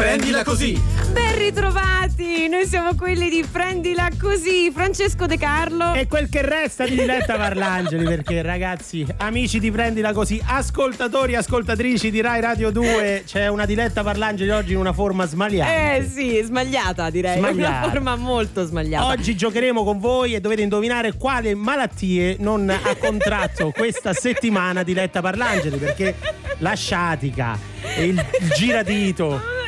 Prendila così. Ben ritrovati, noi siamo quelli di Prendila così, Francesco De Carlo. E quel che resta di Diletta Parlangeli, perché ragazzi, amici di Prendila così, ascoltatori, ascoltatrici di Rai Radio 2, c'è una Diletta Parlangeli oggi in una forma smagliata. Eh sì, smagliata direi, Smagliata. una forma molto smagliata. Oggi giocheremo con voi e dovete indovinare quale malattie non ha contratto questa settimana Diletta Parlangeli, perché la sciatica e il giradito.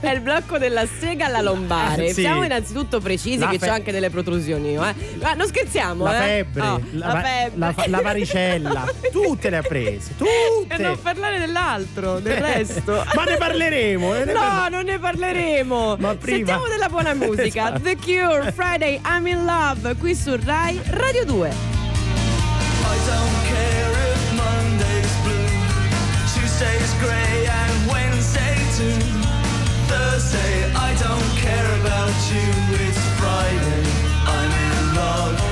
È il blocco della sega alla lombare. Eh, sì. Siamo innanzitutto precisi La che fe- c'è anche delle protrusioni. Eh. Ma non scherziamo, La eh? febbre, Oh, la, la febbre. la la varicella, tutte le ha prese, tutte. E non parlare dell'altro, del resto. Ma ne parleremo. eh, ne No, parleremo. non ne parleremo. Ma prima- Sentiamo della buona musica. Esatto. The Cure, Friday, I'm in Love, qui su Rai Radio 2. Thursday, I don't care about you. It's Friday, I'm in love.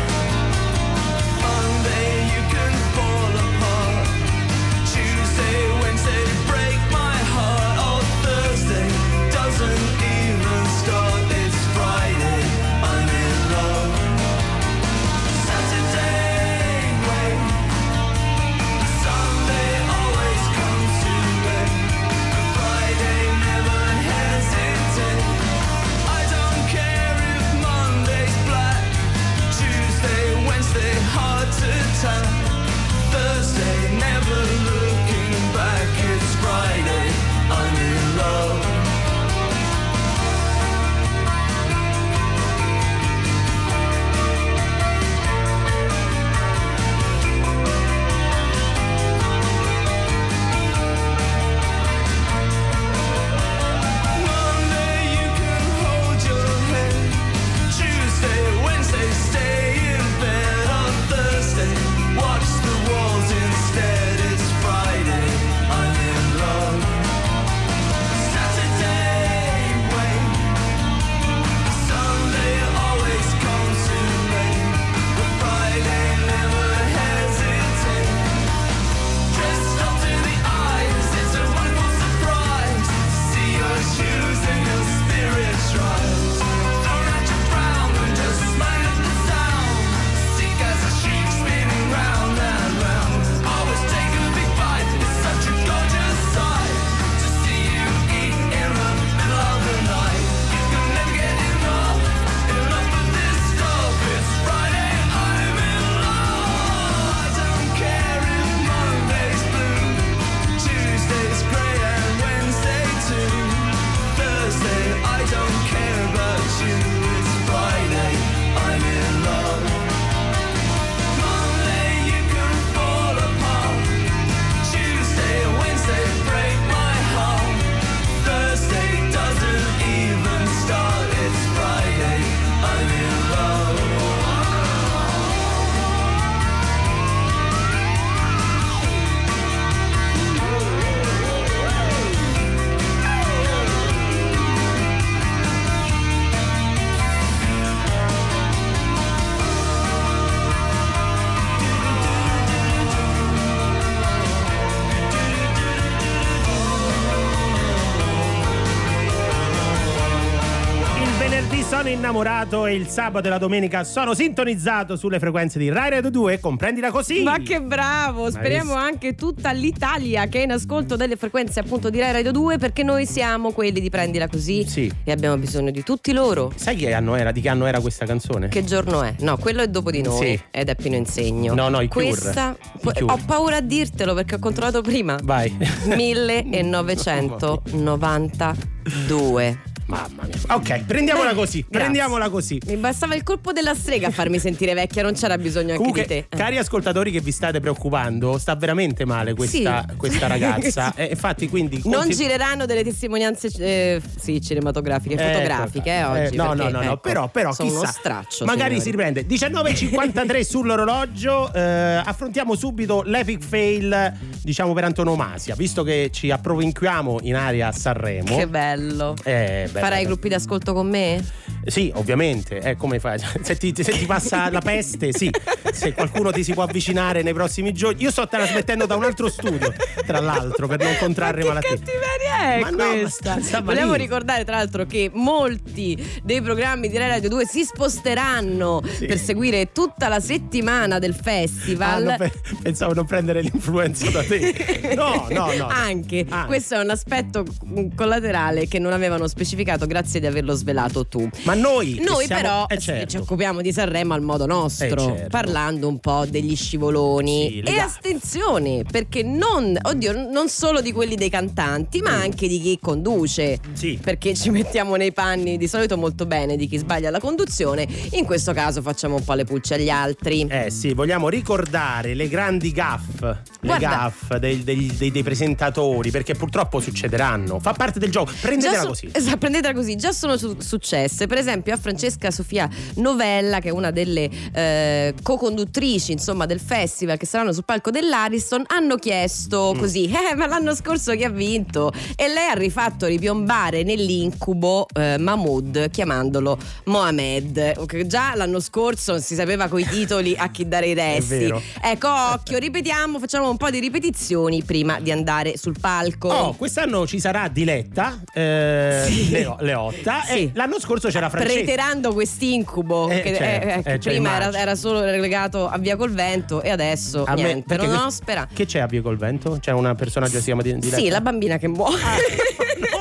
Innamorato e il sabato e la domenica sono sintonizzato sulle frequenze di Rai Radio 2. Comprendila così. Ma che bravo! Speriamo visto? anche tutta l'Italia che è in ascolto delle frequenze appunto di Rai Radio 2 perché noi siamo quelli di Prendila Così Sì. e abbiamo bisogno di tutti loro. Sai che anno era? Di che anno era questa canzone? Che giorno è? No, quello è dopo di noi Sì. ed è Pino Insegno. No, no, i Cure. Questa Cure. ho paura a dirtelo perché ho controllato prima. Vai. 1992. Mamma mia. Ok, prendiamola così. Grazie. Prendiamola così. Mi bastava il colpo della strega a farmi sentire vecchia, non c'era bisogno anche Comunque, di te. Eh. cari ascoltatori che vi state preoccupando, sta veramente male questa, Sì. questa ragazza. E infatti, quindi. Non conti- gireranno delle testimonianze eh, sì, cinematografiche, Eh, fotografiche eh, ecco, oggi. no, perché, no, no, no, ecco, però, però sono chissà. uno straccio. Magari signori. si riprende. 19.53 sull'orologio. eh, affrontiamo subito l'epic fail, diciamo per antonomasia, visto che ci approvinquiamo in area a Sanremo. Che bello. Eh, Farai beh, gruppi d'ascolto con me? Sì, ovviamente, eh, come fai? Se ti, se ti passa la peste, sì. Se qualcuno ti si può avvicinare nei prossimi giorni. Io sto trasmettendo da un altro studio, tra l'altro, per non contrarre Ma che malattie. cattiveria è Ma no, questa? Vogliamo malino. ricordare tra l'altro che molti dei programmi di Rai Radio 2 si sposteranno Sì. per seguire tutta la settimana del festival. Ah, no, pe- pensavo non prendere l'influenza da te. No, no, no. Anche Ah. questo è un aspetto mm, collaterale che non avevano specificato grazie di averlo svelato tu. Ma noi. Noi siamo- però eh, eh, certo. ci occupiamo di Sanremo al modo nostro, Eh, certo. parlando un po' degli scivoloni. Sì, e gaffe. attenzione, perché non, oddio, non solo di quelli dei cantanti, ma anche di chi conduce. Mm. Sì. Perché ci mettiamo nei panni di solito molto bene di chi sbaglia la conduzione, in questo caso facciamo un po' le pulce agli altri. Eh sì, vogliamo ricordare le grandi gaff, le Guarda. gaff dei, dei- dei- dei presentatori, perché purtroppo succederanno. Fa parte del gioco. Prendetela su- così. esatto, prendetela così. Già sono su- successe, per esempio, a Francesca Sofia Novella, che è una delle eh, co-conduttrici insomma, del festival che saranno sul palco dell'Ariston, hanno chiesto Mm. così: eh, ma l'anno scorso chi ha vinto? E lei ha rifatto ripiombare nell'incubo eh, Mahmood chiamandolo Mohamed. Che Già l'anno scorso non si sapeva coi titoli a chi dare i resti. Ecco, occhio, ripetiamo, facciamo un po' di ripetizioni prima di andare sul palco. Oh, quest'anno ci sarà Diletta, eh, Sì. Leo- Leotta, Sì. e l'anno scorso c'era Francesca. Preterando quest'incubo Eh, che, certo, eh, eh, che eh, cioè, prima era, era solo relegato a Via col Vento e adesso A me- niente, perché non ho speranza. Che c'è a Via col Vento? C'è una personaggio che si chiama Di- Diletta? Sì, la bambina che muore. no!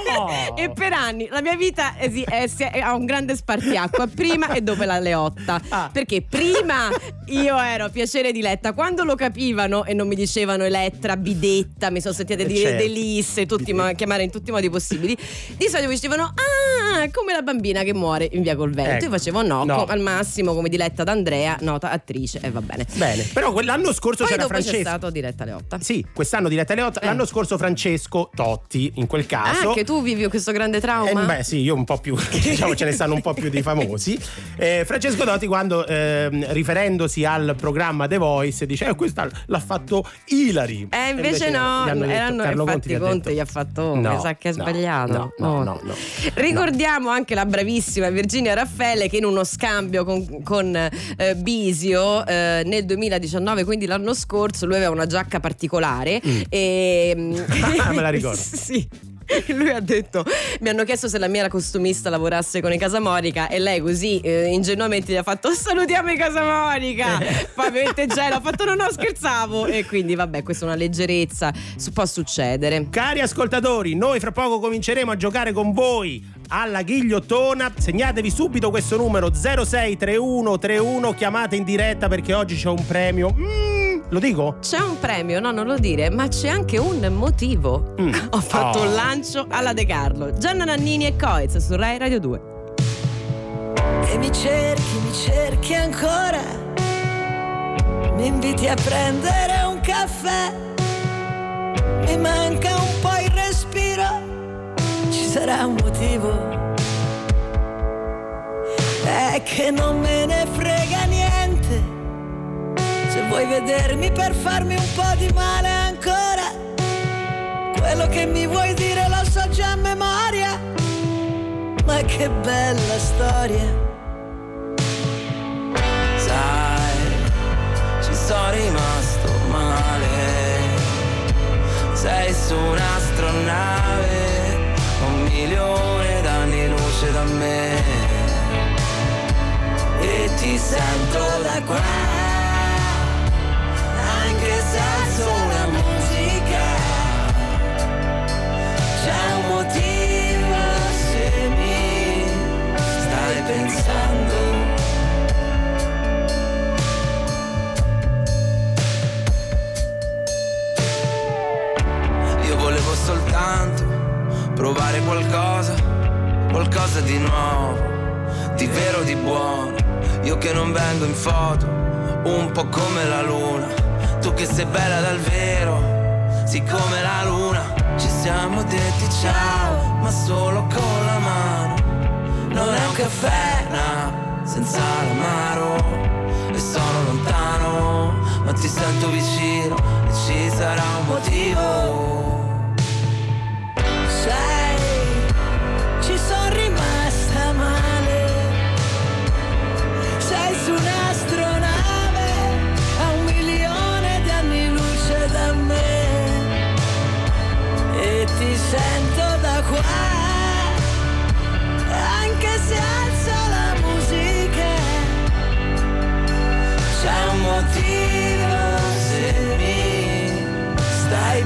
E per anni la mia vita eh, eh, si è- ha un grande spartiacqua prima e dopo la Leotta. Ah. Perché prima io ero piacere di Letta, quando lo capivano e non mi dicevano Elettra, Bidetta, mi sono sentite Eh, dire certo. Delisse, tutti ma- chiamare in tutti i modi possibili. Di solito mi dicevano "Ah, come la bambina che muore in Via col Vento". Ecco. Io facevo no, No. co- al massimo come Diletta d'Andrea, nota attrice e va bene. Bene, però quell'anno scorso Poi c'era dopo c'è Francesco. stato Diletta Leotta. Sì, quest'anno Diletta Leotta, Eh. l'anno scorso Francesco Totti, in quel Ah, caso. anche tu vivi questo grande Eh, trauma? beh sì, io un po' più, diciamo ce ne stanno un po' più di famosi. Eh, Francesco Dotti quando ehm, riferendosi al programma The Voice dice eh questo l'ha fatto Ilari. Eh, E invece no, detto- erano, Carlo gli ha Conte gli ha fatto, No, mi sa che no, sbagliato. No, no, Oh. no, no. Ricordiamo anche la bravissima Virginia Raffaele che in uno scambio con, con, eh, Bisio eh, nel 2019, quindi l'anno scorso, lui aveva una giacca particolare e Ah, me la ricordo. sì. Lui ha detto: Mi hanno chiesto se la mia costumista lavorasse con i Casamorica e lei così eh, ingenuamente gli ha fatto salutiamo i Casamorica. Poi ovviamente Gelo ha fatto no no scherzavo e quindi vabbè questa è una leggerezza, può succedere. Cari ascoltatori, noi fra poco cominceremo a giocare con voi alla ghigliottona. Segnatevi subito questo numero 063131, chiamate in diretta perché oggi c'è un premio. Mm, lo dico? C'è un premio, no non lo dire, ma c'è anche un motivo. Mm. Ho fatto Oh. un lancio alla De Carlo. Gianna Nannini e Coez su Rai Radio 2. E mi cerchi, mi cerchi ancora. Mi inviti a prendere un caffè. Mi manca un po' il respiro. Ci sarà un motivo. È che non me ne frega niente. Se vuoi vedermi per farmi un po' di male ancora. Quello che mi vuoi dire lo so già a memoria. Ma che bella storia. Sai, ci sono rimasto male. Sei su un'astronave, un milione d'anni luce da me. E ti sento da qua, anche senza una musica. C'è un motivo se mi stai pensando. Io volevo soltanto provare qualcosa, qualcosa di nuovo, di vero, di buono. Io che non vengo in foto, un po' come la luna. Tu che sei bella dal vero, siccome la luna. Ci siamo detti ciao, ma solo con la mano. Non è un caffè, no, senza l'amaro. E sono lontano, ma ti sento vicino e ci sarà un motivo.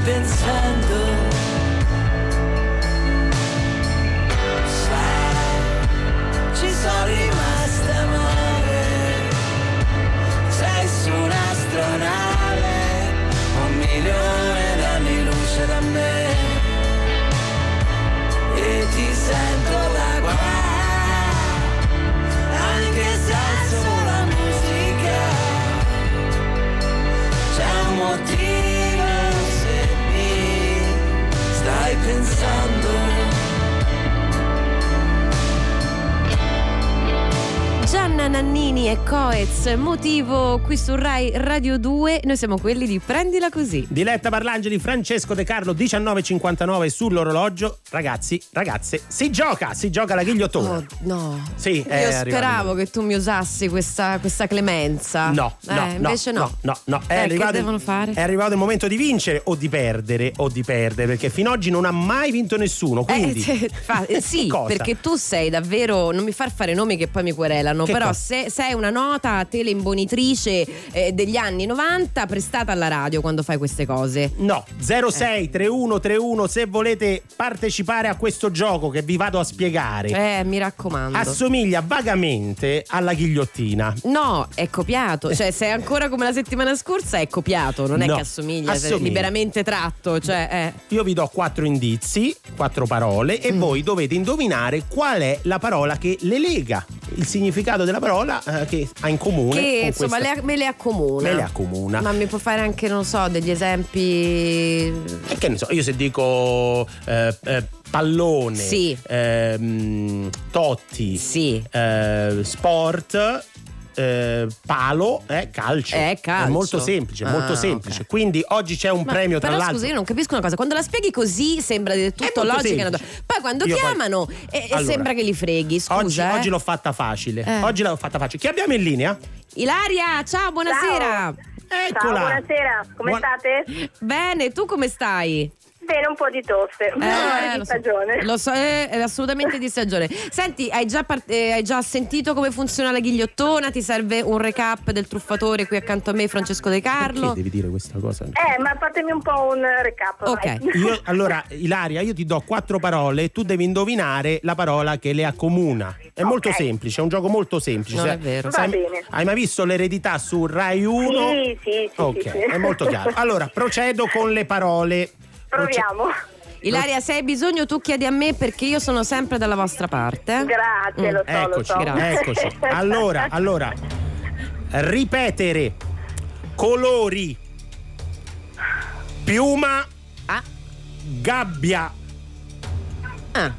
Pensando. Sai, ci sono rimasta male, sei su un'astronave, un milione e Coez, motivo qui su Rai Radio 2. Noi siamo quelli di Prendila così. Diletta Parlangeli, Francesco De Carlo, 19.59 sull'orologio. Ragazzi, ragazze, si gioca, si gioca la ghigliottona. Oh, no. Sì, Io il speravo che tu mi usassi questa, questa clemenza. No, Eh, no, no, invece no. no, no, no. È, Eh, arrivato, che devono fare? è arrivato il momento di vincere o di perdere o di perdere perché fino ad oggi non ha mai vinto nessuno. Quindi, Eh, fa- eh, sì, perché tu sei davvero. Non mi far fare nomi che poi mi querelano. Che però se, sei una nota teleimbonitrice eh, degli anni 90 prestata alla radio quando fai queste cose. No, 06 31 31 se volete partecipare a questo gioco che vi vado a spiegare. Eh, mi raccomando. Assomiglia vagamente alla ghigliottina. No, è copiato. Cioè, se è ancora come la settimana scorsa, è copiato. Non è No, che assomiglia, è assomiglia. liberamente tratto. Cioè, eh. Io vi do quattro indizi, quattro parole Mm. e voi dovete indovinare qual è la parola che le lega, il significato della parola eh, che ha in comune. Che con insomma questa- me le accomuna. Me le accomuna. Ma mi può fare anche, non so, degli esempi. E che ne so, io se dico eh, eh, pallone, Sì. ehm, totti, Sì. eh, sport. Eh, palo, eh, calcio. Eh, calcio. È molto semplice, Ah, molto semplice. ok. Quindi oggi c'è un Ma- premio tra però l'altro. scusa, io non capisco una cosa. Quando la spieghi così sembra del tutto logica. Poi quando Io poi- chiamano eh, eh, Allora, sembra che li freghi. Scusa. Oggi, eh. oggi l'ho fatta facile. Eh. Oggi l'ho fatta facile. Chi abbiamo in linea? Ilaria, ciao, buonasera. Eccola. Ciao, buonasera, come Buon- state? Bene, tu come stai? Bene, un po' di tosse, ma è di lo so. stagione. Lo so, è, è assolutamente di stagione. Senti, hai già, part- eh, hai già sentito come funziona la ghigliottona? Ti serve un recap del truffatore qui accanto a me, Francesco De Carlo? Perché devi dire questa cosa? Eh, ma fatemi un po' un recap. Ok. Io, allora, Ilaria, io ti do quattro parole e tu devi indovinare la parola che le accomuna. È molto Ok. semplice, è un gioco molto semplice. Non Se- è vero. sai- Va bene. Hai mai visto l'eredità su Rai 1? Sì, sì, sì, Ok, sì, sì. è molto chiaro. Allora, procedo con le parole. Proviamo. Ilaria, se hai bisogno tu chiedi a me perché io sono sempre dalla vostra parte. Grazie, Mm. lo so, lo Eccoci, so. Grazie. eccoci. Allora, allora, ripetere colori, piuma, Ah, gabbia. ah.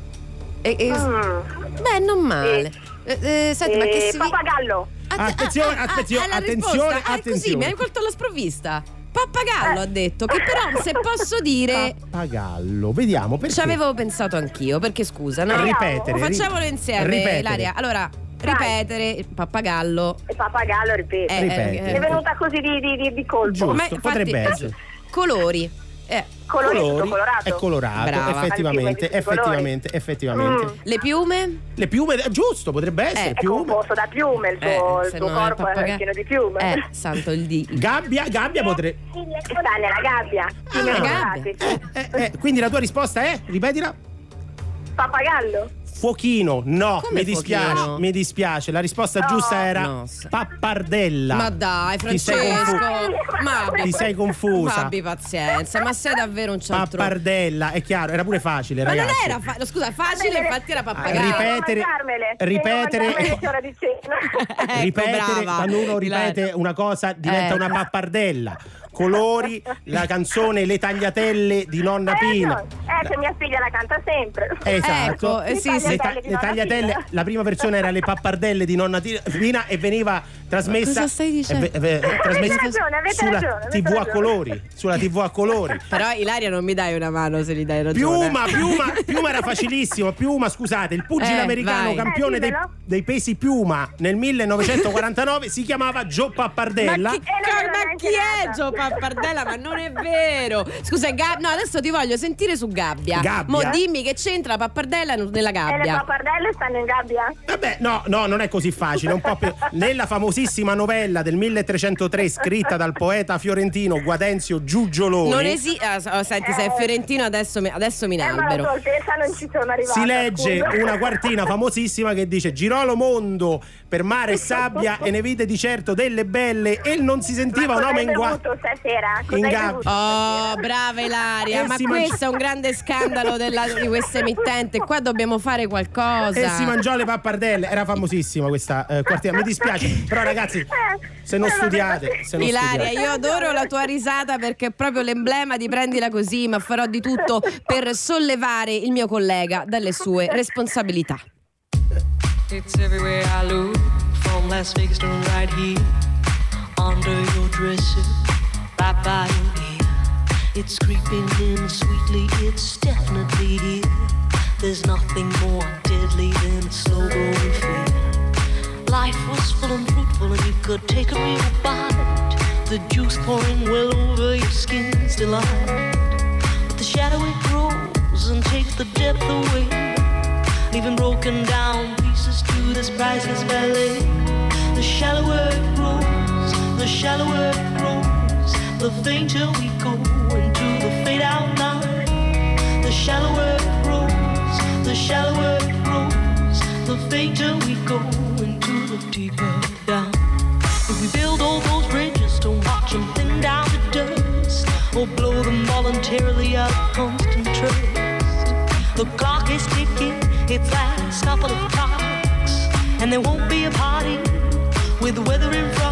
E- e- Mm. Beh, non male. Eh, eh, senti, ma che si... Pappagallo. Att- ah, Attenzione, attenzione, è la attenzione. Ah, è così, attenzione. mi hai colto alla sprovvista. Pappagallo Eh. ha detto che però se posso dire Pappagallo, vediamo perché. ci avevo pensato anch'io, perché scusa, no? Ripetere. ri- Facciamolo insieme, ripetere. Ilaria. Allora, ripetere il pappagallo. E pappagallo, ripeto. Eh, Ripetere. Mi è venuta così di, di, di, di colpo. Giusto. Ma infatti- potrebbe essere. Colori. Eh, Colori, colorato. è colorato, Brava. effettivamente, effettivamente, effettivamente. Mm. le piume? Le piume, eh, giusto, potrebbe essere Eh, È piume. composto da piume, il Eh, il se suo non è corpo è pappagallo. pieno di piume. Eh, santo il di. Gabbia, gabbia potrebbe. Sta nella gabbia. Ah, gabbia. Eh, eh, quindi la tua risposta è? Ripetila. Pappagallo. Fuochino, no, Come mi dispiace, fuochino? mi dispiace. La risposta No. giusta era No, pappardella. Ma dai, Ti sei Francesco. confu- Ma Ti sei confusa. Ma abbi pazienza, ma sei davvero un cialtrone. Pappardella, è chiaro, era pure facile, Ma non ragazzi. era fa- scusa, facile, infatti era Ah, pappagallo. ripetere- ripetere-. Ecco, ripetere, brava. quando uno ripete una cosa diventa Eh. una pappardella. Colori, la canzone Le tagliatelle di nonna Pina. ragione. Eh, che mia figlia la canta sempre. Esatto. Ecco, eh, sì, Le sì. Le, ta- le tagliatelle, Pina. la prima versione era le pappardelle di nonna Pina e veniva trasmessa, Cosa stai dicendo? eh, ve- ve- trasmessa Avete ragione, avete sulla ragione, TV a ragione. colori, sulla TV a colori. Però Ilaria non mi dai una mano se gli dai ragione. Piuma, Piuma, Piuma era facilissimo. Piuma, scusate, il pugile Eh, americano vai. campione Eh, dei, dei pesi Piuma nel 1949 si chiamava Joe Pappardella. Ma chi, Eh, ma neanche chi è nata. Gio Pappardella? Ma non è vero. Scusa, Gab- no, adesso ti voglio sentire su Gabbia. gabbia. Gabbia? Mo dimmi che c'entra la pappardella nella E le gabbia. pappardelle stanno in gabbia? Vabbè, no, no, non è così facile. è Un po' più... Nella famosissima novella del 1303 scritta dal poeta fiorentino Guadenzio Giugioloni. Non esiste. senti, se è fiorentino adesso mi, adesso mi Eh, ma la non ci sono arrivata. Si legge scusa. una quartina famosissima che dice girò lo mondo per mare e sabbia e ne vide di certo delle belle e non si sentiva un uomo in guardia. Stasera? Cosa In bevuto Oh, brava Ilaria, Eh, ma questo è un grande scandalo della- di questa emittente. Qua dobbiamo fare qualcosa. E si mangiò le pappardelle, era famosissima questa eh, quartina. Mi dispiace, però ragazzi, se non Eh, studiate, se non Ilaria, studiate. io adoro la tua risata perché è proprio l'emblema di prendila così, ma farò di tutto per sollevare il mio collega dalle sue responsabilità. It's everywhere I look, from Las Vegas to right here, under your dresser, It's creeping in sweetly, it's definitely here. There's nothing more deadly than slow growing fear. Life was full and fruitful, and you could take a real bite. The juice pouring well over your skin's delight. The shadow it grows and takes the depth away leaving broken down pieces to this priceless ballet. The shallower it grows, the shallower it grows, the fainter we go into the fade out. The shallower it grows, the shallower it grows, the fainter we go into the deeper down. If we build all those bridges, don't watch them thin down to dust, or blow them voluntarily out of constant trust. The clock is ticking, its last couple of clocks, and there won't be a party with the weather in front.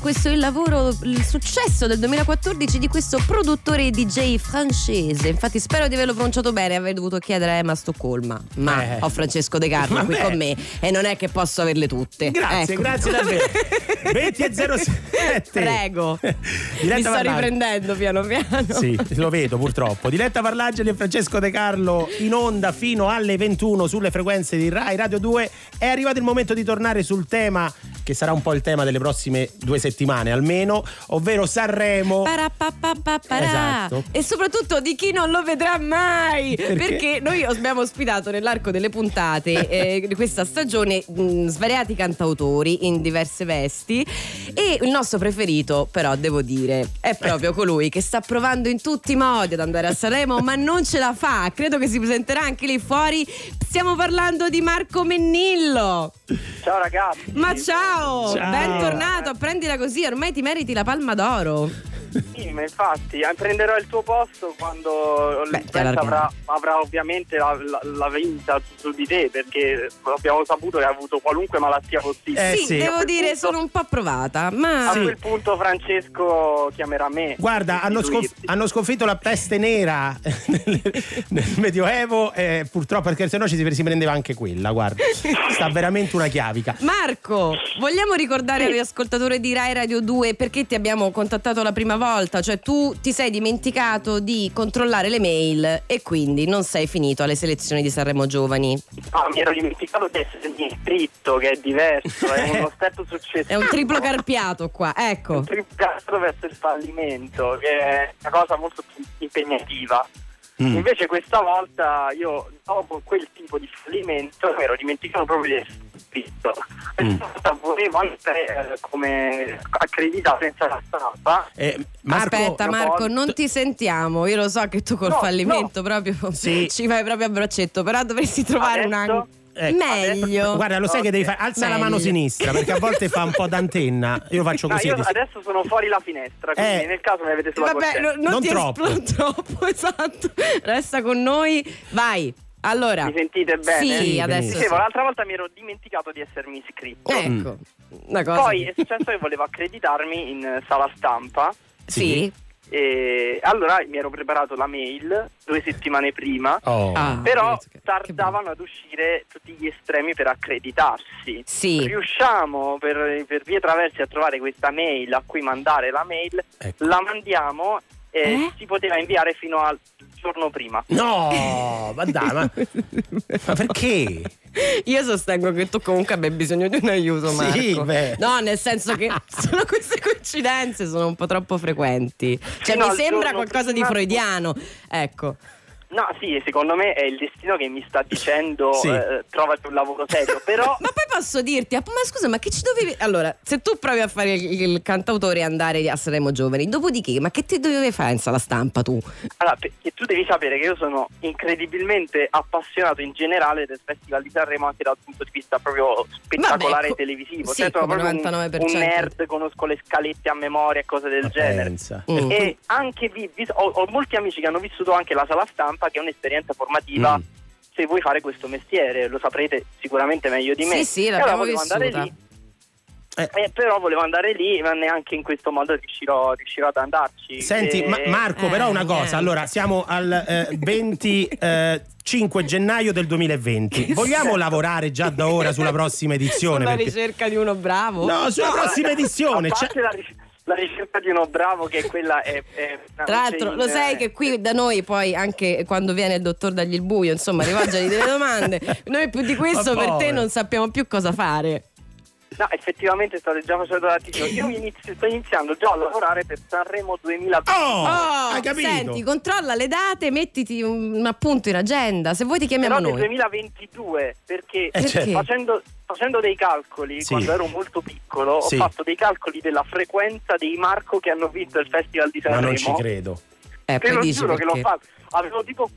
Questo è il lavoro, il successo del 2014 di questo produttore DJ francese. Infatti spero di averlo pronunciato bene, aver dovuto chiedere a Emma Stoccolma. Ma Eh. ho Francesco De Carlo qui Vabbè. con me e non è che posso averle tutte. Grazie, Ecco. grazie davvero. 20 e 07. Prego. Diletta Mi sto Parlageli. riprendendo piano piano. Sì, lo vedo purtroppo. Diletta Parlageli e Francesco De Carlo in onda fino alle 21 sulle frequenze di Rai Radio 2. È arrivato il momento di tornare sul tema che sarà un po' il tema delle prossime due settimane almeno, ovvero Sanremo. Esatto. E soprattutto di chi non lo vedrà mai. Perché? Perché, noi abbiamo ospitato nell'arco delle puntate eh, di questa stagione mh, svariati cantautori in diverse vesti. E il nostro preferito, però, devo dire, è proprio colui che sta provando in tutti i modi ad andare a Sanremo, ma non ce la fa. Credo che si presenterà anche lì fuori. Stiamo parlando di Marco Mennillo. Ciao ragazzi. Ma ciao, Ciao. bentornato. Prendila così, ormai ti meriti la palma d'oro. Sì, ma infatti eh, prenderò il tuo posto quando Beh, avrà, avrà ovviamente la, la, la vinta su, su di te perché abbiamo saputo che ha avuto qualunque malattia possibile. Eh, sì, sì. devo dire, punto- sono un po' provata, ma A quel punto Francesco chiamerà me. Guarda, hanno, sconf- hanno sconfitto la peste nera nel, nel Medioevo, eh, purtroppo perché se no ci si, si prendeva anche quella, guarda. Sta veramente una chiavica. Marco, vogliamo ricordare Sì. agli ascoltatori di Rai Radio 2 perché ti abbiamo contattato la prima volta? Cioè tu ti sei dimenticato di controllare le mail e quindi non sei finito alle selezioni di Sanremo Giovani. Ah, mi ero dimenticato di essermi iscritto, che è diverso, è uno step successivo. È un triplo carpiato qua, ecco. Un triplo carpiato verso il fallimento, che è una cosa molto più impegnativa. Mm. Invece questa volta io dopo quel tipo di fallimento mi ero dimenticato proprio di essere iscritto. Mm. Volevo andare eh, come accreditato senza la stampa. Eh, Marco, Aspetta Marco, non ti sentiamo. Io lo so che tu col No, fallimento proprio Sì. ci vai proprio a braccetto, però dovresti trovare un Adesso? angolo. Ecco. Meglio. Guarda, lo sai che devi fare? Alza la mano Meglio. sinistra perché a volte fa un po' d'antenna. Io faccio No, così. io adesso sono fuori la finestra, quindi Eh. nel caso mi avete sulla Vabbè, no- non, Non ti troppo. esplo- troppo, esatto. Resta con noi. Vai. Allora. Mi sentite bene? Sì, Sì, adesso. Dicevo, l'altra volta mi ero dimenticato di essermi iscritto. Ecco. Una cosa. Poi è successo che volevo accreditarmi in eh, sala stampa Sì. e allora mi ero preparato la mail due settimane prima, Oh. Ah, però tardavano ad uscire tutti gli estremi per accreditarsi. Sì. Riusciamo per, per vie traverse a trovare questa mail a cui mandare la mail, Ecco. la mandiamo e Eh? si poteva inviare fino al giorno prima. No, ma dai, ma, ma perché? Io sostengo che tu comunque abbia bisogno di un aiuto, Sì, Marco. beh. No, nel senso che sono queste coincidenze sono un po' troppo frequenti. Cioè, Fino mi sembra qualcosa di prima- freudiano. Ecco. No, sì, secondo me è il destino che mi sta dicendo Sì. eh, trovati un lavoro serio, però Ma poi posso dirti, ma scusa, ma che ci dovevi. Allora, se tu provi a fare il, il cantautore e andare a Sanremo Giovani, dopodiché, ma che ti dovevi fare in sala stampa tu? Allora, perché tu devi sapere che io sono incredibilmente appassionato in generale del Festival di Sanremo anche dal punto di vista proprio spettacolare Vabbè, co- televisivo. sì, Cioè, sono proprio un, 99%. un nerd, conosco le scalette a memoria e cose del Ma genere. pensa. Mm. E anche vi- vi- ho, ho molti amici che hanno vissuto anche la sala stampa, che è un'esperienza formativa. Mm. Se vuoi fare questo mestiere, lo saprete sicuramente meglio di me. Sì, sì, E allora l'abbiamo volevo andare vissuta. lì. Eh. Eh, però volevo andare lì, ma neanche in questo modo riuscirò, riuscirò ad andarci. Senti, E- Ma- Marco, Eh, però una cosa. Allora, siamo al eh, 25 gennaio del 2020. Vogliamo lavorare già da ora sulla prossima edizione? Sulla Perché- ricerca di uno bravo? No, sulla No, prossima eh, edizione. A cioè- parte la, ric- la ricerca di uno bravo, che quella è. è una Tra l'altro, lo sai che qui da noi poi anche quando viene il dottor dagli il buio, insomma, rivolgere delle domande, noi più di questo per te non sappiamo più cosa fare. No, effettivamente state già facendo tantissimo. Io inizio- sto iniziando già a lavorare per Sanremo 2020. Oh, Oh, hai capito? Senti, controlla le date, mettiti un, un appunto in agenda. Se vuoi ti chiamiamo Però noi. 2022, perché Eh, certo. facendo, facendo dei calcoli, Sì. quando ero molto piccolo, Sì. ho fatto dei calcoli della frequenza dei Marco che hanno vinto il Festival di Ma Sanremo. non ci credo. Eh, Te lo giuro che l'ho perché. fatto. Avevo tipo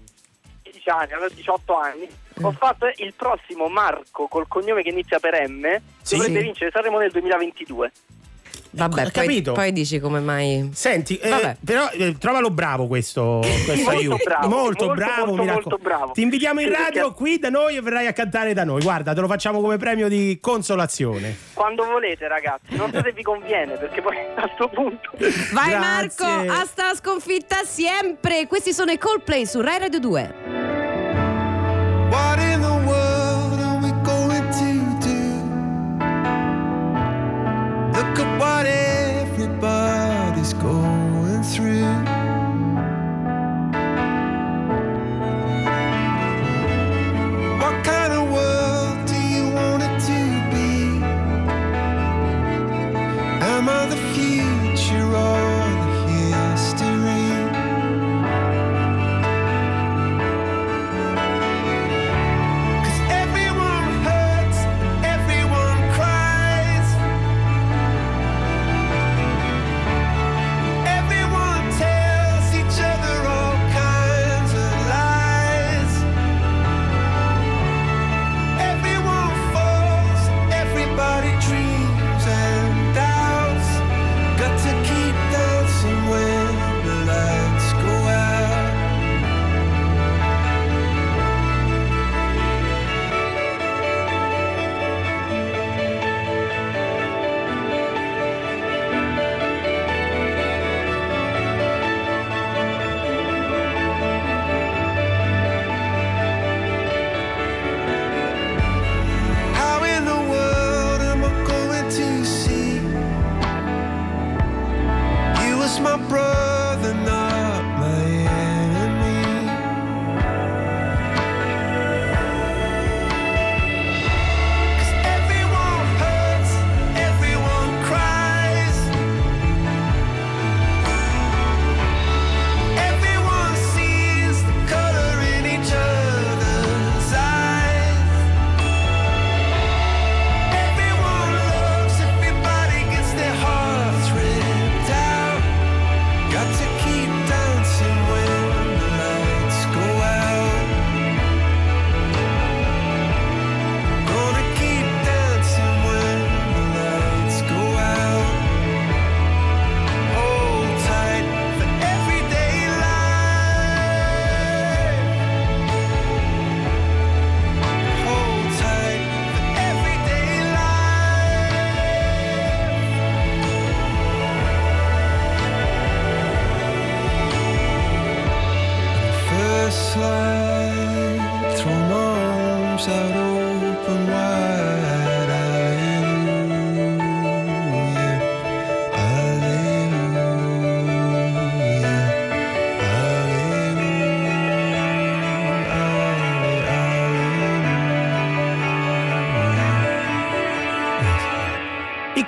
15 anni, avevo 18 anni. Ho Mm. fatto il prossimo Marco col cognome che inizia per M. Sì. dovrebbe Sì. vincere Sanremo nel 2022. Vabbè, Ho poi, capito. poi dici come mai. Senti, eh, Vabbè. però eh, trovalo bravo questo, questo Molto aiuto. bravo, molto, molto, bravo, molto, mi molto bravo. Ti invitiamo in radio qui da noi e verrai a cantare da noi. Guarda, te lo facciamo come premio di consolazione. Quando volete, ragazzi. Non so se vi conviene, perché poi a sto punto. Vai Grazie. Marco, hasta la sconfitta sempre. Questi sono i Coldplay su Rai Radio 2.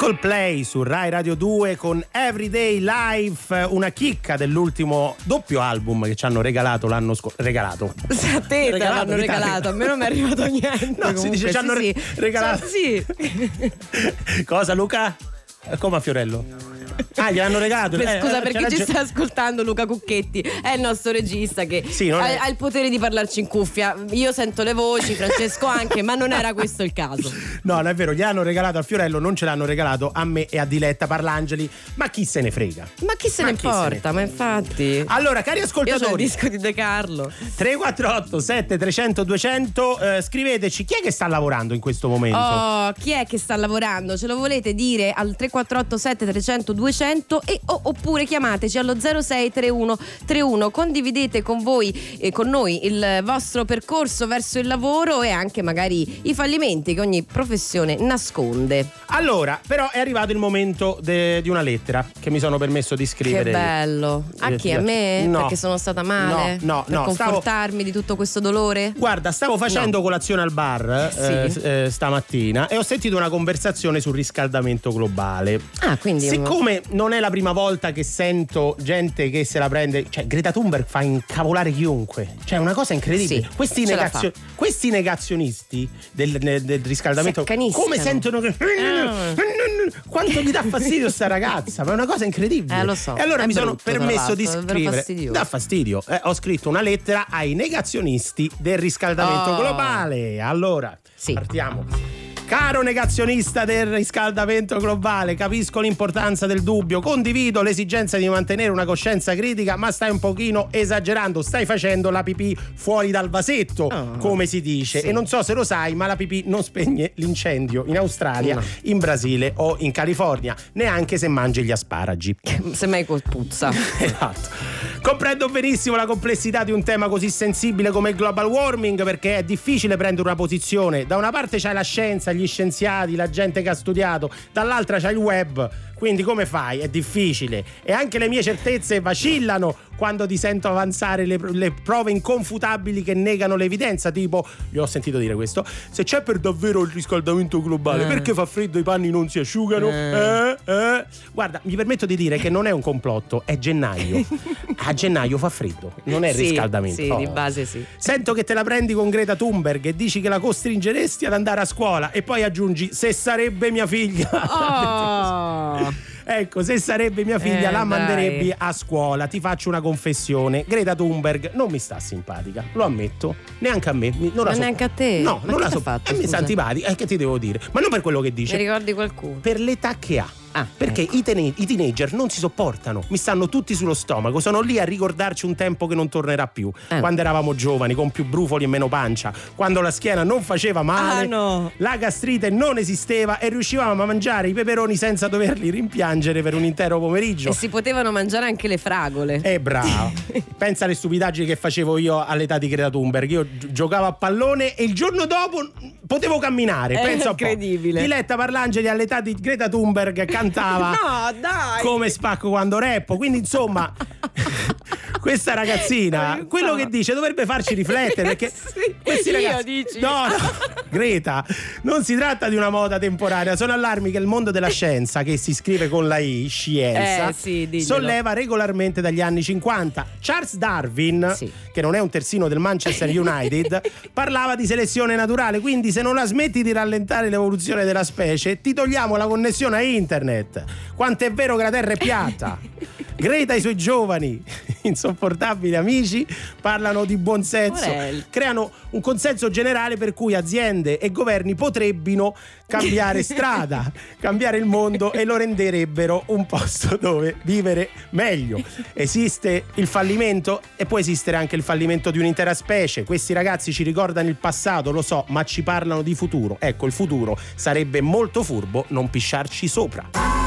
Coldplay su Rai Radio 2 con Everyday Life, una chicca dell'ultimo doppio album che ci hanno regalato l'anno scorso. Regalato. Se a te Regalato, l'hanno regalato, a me non mi è arrivato niente. No, si dice comunque, ci hanno sì, re- sì. regalato. Sì. Cosa Luca? Come a Fiorello? Ah, gliel'hanno regalato. Eh, Scusa per c'è chi ci sta ascoltando, Luca Cucchetti è il nostro regista che Sì, ha, è- ha il potere di parlarci in cuffia. Io sento le voci, Francesco anche, ma non era questo il caso. No, non è vero, gli hanno regalato al Fiorello, non ce l'hanno regalato a me e a Diletta Parlangeli, ma chi se ne frega? Ma chi se Ma ne importa? Ma infatti. Allora, cari Io ho il ascoltatori, disco di De Carlo. 348 7300 200 eh, scriveteci chi è che sta lavorando in questo momento? Oh, chi è che sta lavorando? Ce lo volete dire al 348 7300 200 e, o- oppure chiamateci allo 0631 31. Condividete con voi e con noi il vostro percorso verso il lavoro e anche magari i fallimenti che ogni professione nasconde. Allora, però è arrivato il momento de- di una lettera che mi sono permesso di scrivere. Che bello. A Eh, chi? A me? no. Perché sono stata male? No, no, per no, stavo- confortarmi di tutto questo dolore? Guarda, stavo facendo colazione al bar Sì. eh, eh, stamattina e ho sentito una conversazione sul riscaldamento globale. Ah, quindi Siccome non è la prima volta che sento gente che se la prende, cioè Greta Thunberg fa incavolare chiunque, cioè è una cosa incredibile. Sì, questi, negazio- questi negazionisti del, del- del riscaldamento, come sentono che. Ah. Quanto mi dà fastidio sta ragazza, ma è una cosa incredibile. Eh, lo so, E allora mi sono brutto, tra permesso di scrivere. Dà fastidio. Eh, ho scritto una lettera ai negazionisti del riscaldamento Oh. globale. Allora, Sì. partiamo. Caro negazionista del riscaldamento globale, capisco l'importanza del dubbio, condivido l'esigenza di mantenere una coscienza critica, ma stai un pochino esagerando, stai facendo la pipì fuori dal vasetto, Oh. come si dice. Sì. E non so se lo sai, ma la pipì non spegne l'incendio in Australia, No. in Brasile o in California, neanche se mangi gli asparagi. Semmai puzza. Esatto. Comprendo benissimo la complessità di un tema così sensibile come il global warming perché è difficile prendere una posizione. Da una parte c'hai la scienza, gli scienziati, la gente che ha studiato, dall'altra c'hai il web. Quindi come fai? È difficile. E anche le mie certezze vacillano quando ti sento avanzare le, le prove inconfutabili che negano l'evidenza. Tipo, gli ho sentito dire questo, se c'è per davvero il riscaldamento globale, Eh. perché fa freddo e i panni non si asciugano? Eh. Eh, eh. Guarda, mi permetto di dire che non è un complotto, è gennaio. A gennaio fa freddo, non è Sì, riscaldamento. Sì, Oh. di base sì. Sento che te la prendi con Greta Thunberg e dici che la costringeresti ad andare a scuola e poi aggiungi se sarebbe mia figlia. Oh. Ecco, se sarebbe mia figlia Eh, la dai. manderebbe a scuola. Ti faccio una confessione. Greta Thunberg non mi sta simpatica, lo ammetto. Neanche a me. mi- Non la Ma so- neanche a te? No, Ma non la so. fatto, E mi sta antipatica. Eh, che ti devo dire? Ma non per quello che Mi dice. ricordi qualcuno? Per l'età che ha. Ah, Perché ecco. i, tene- i teenager non si sopportano, mi stanno tutti sullo stomaco, sono lì a ricordarci un tempo che non tornerà più. Eh. Quando eravamo giovani, con più brufoli e meno pancia, quando la schiena non faceva male, Ah, no. la gastrite non esisteva e riuscivamo a mangiare i peperoni senza doverli rimpiangere per un intero pomeriggio. E si potevano mangiare anche le fragole. Eh bravo. Pensa alle stupidaggini che facevo io all'età di Greta Thunberg. Io gi- giocavo a pallone e il giorno dopo potevo camminare. È un po'. incredibile. Diletta Parlangeli all'età di Greta Thunberg cantava No, dai. come spacco quando rappo. Quindi, insomma, questa ragazzina, quello che dice dovrebbe farci riflettere. Perché Sì, questi ragazzi. No, no, Greta, non si tratta di una moda temporanea. Sono allarmi che il mondo della scienza, che si scrive con la I, scienza, Eh, sì, solleva regolarmente dagli anni 50. Charles Darwin, Sì. che non è un terzino del Manchester United, parlava di selezione naturale. Quindi, se non la smetti di rallentare l'evoluzione della specie, ti togliamo la connessione a internet. Quanto è vero che la Terra è piatta. Greta e i suoi giovani, insopportabili amici, parlano di buonsenso, Morel. creano un consenso generale per cui aziende e governi potrebbero cambiare strada, cambiare il mondo e lo renderebbero un posto dove vivere meglio. Esiste il fallimento e può esistere anche il fallimento di un'intera specie. Questi ragazzi ci ricordano il passato, lo so, ma ci parlano di futuro. Ecco, il futuro sarebbe molto furbo non pisciarci sopra.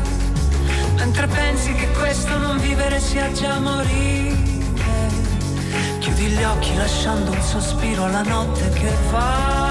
Mentre pensi che questo non vivere sia già morire, chiudi gli occhi lasciando un sospiro alla notte che va.